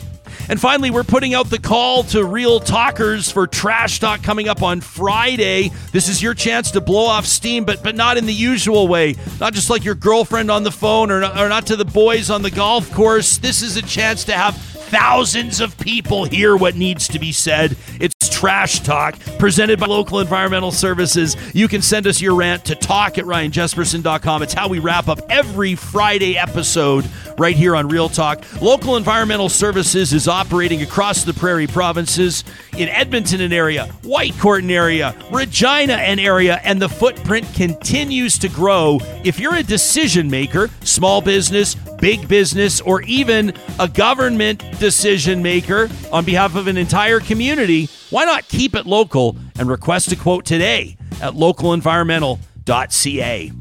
And finally, we're putting out the call to real talkers for Trash Talk coming up on Friday. This is your chance to blow off steam, but but not in the usual way. Not just like your girlfriend on the phone or or not to the boys on the golf course. This is a chance to have thousands of people hear what needs to be said. It's Trash Talk, presented by Local Environmental Services. You can send us your rant to talk at ryanjespersen.com. It's how we wrap up every Friday episode right here on Real Talk. Local Environmental Services is operating across the prairie provinces in Edmonton and area, Whitecourt area, Regina and area, and the footprint continues to grow. If you're a decision maker, small business, big business, or even a government decision maker on behalf of an entire community, why not keep it local and request a quote today at localenvironmental.ca?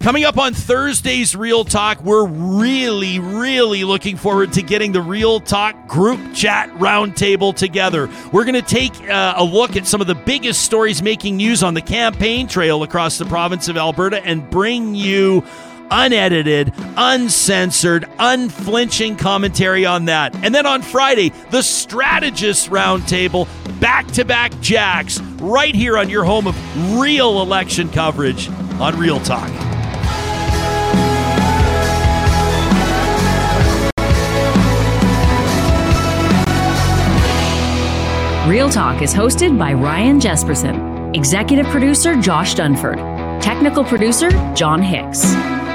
Coming up on Thursday's Real Talk, we're really, really looking forward to getting the Real Talk group chat roundtable together. We're going to take uh, a look at some of the biggest stories making news on the campaign trail across the province of Alberta and bring you unedited, uncensored, unflinching commentary on that. And then on Friday, the Strategist Roundtable back to back jacks right here on your home of real election coverage on Real Talk. Real Talk is hosted by Ryan Jespersen, executive producer Josh Dunford, technical producer John Hicks,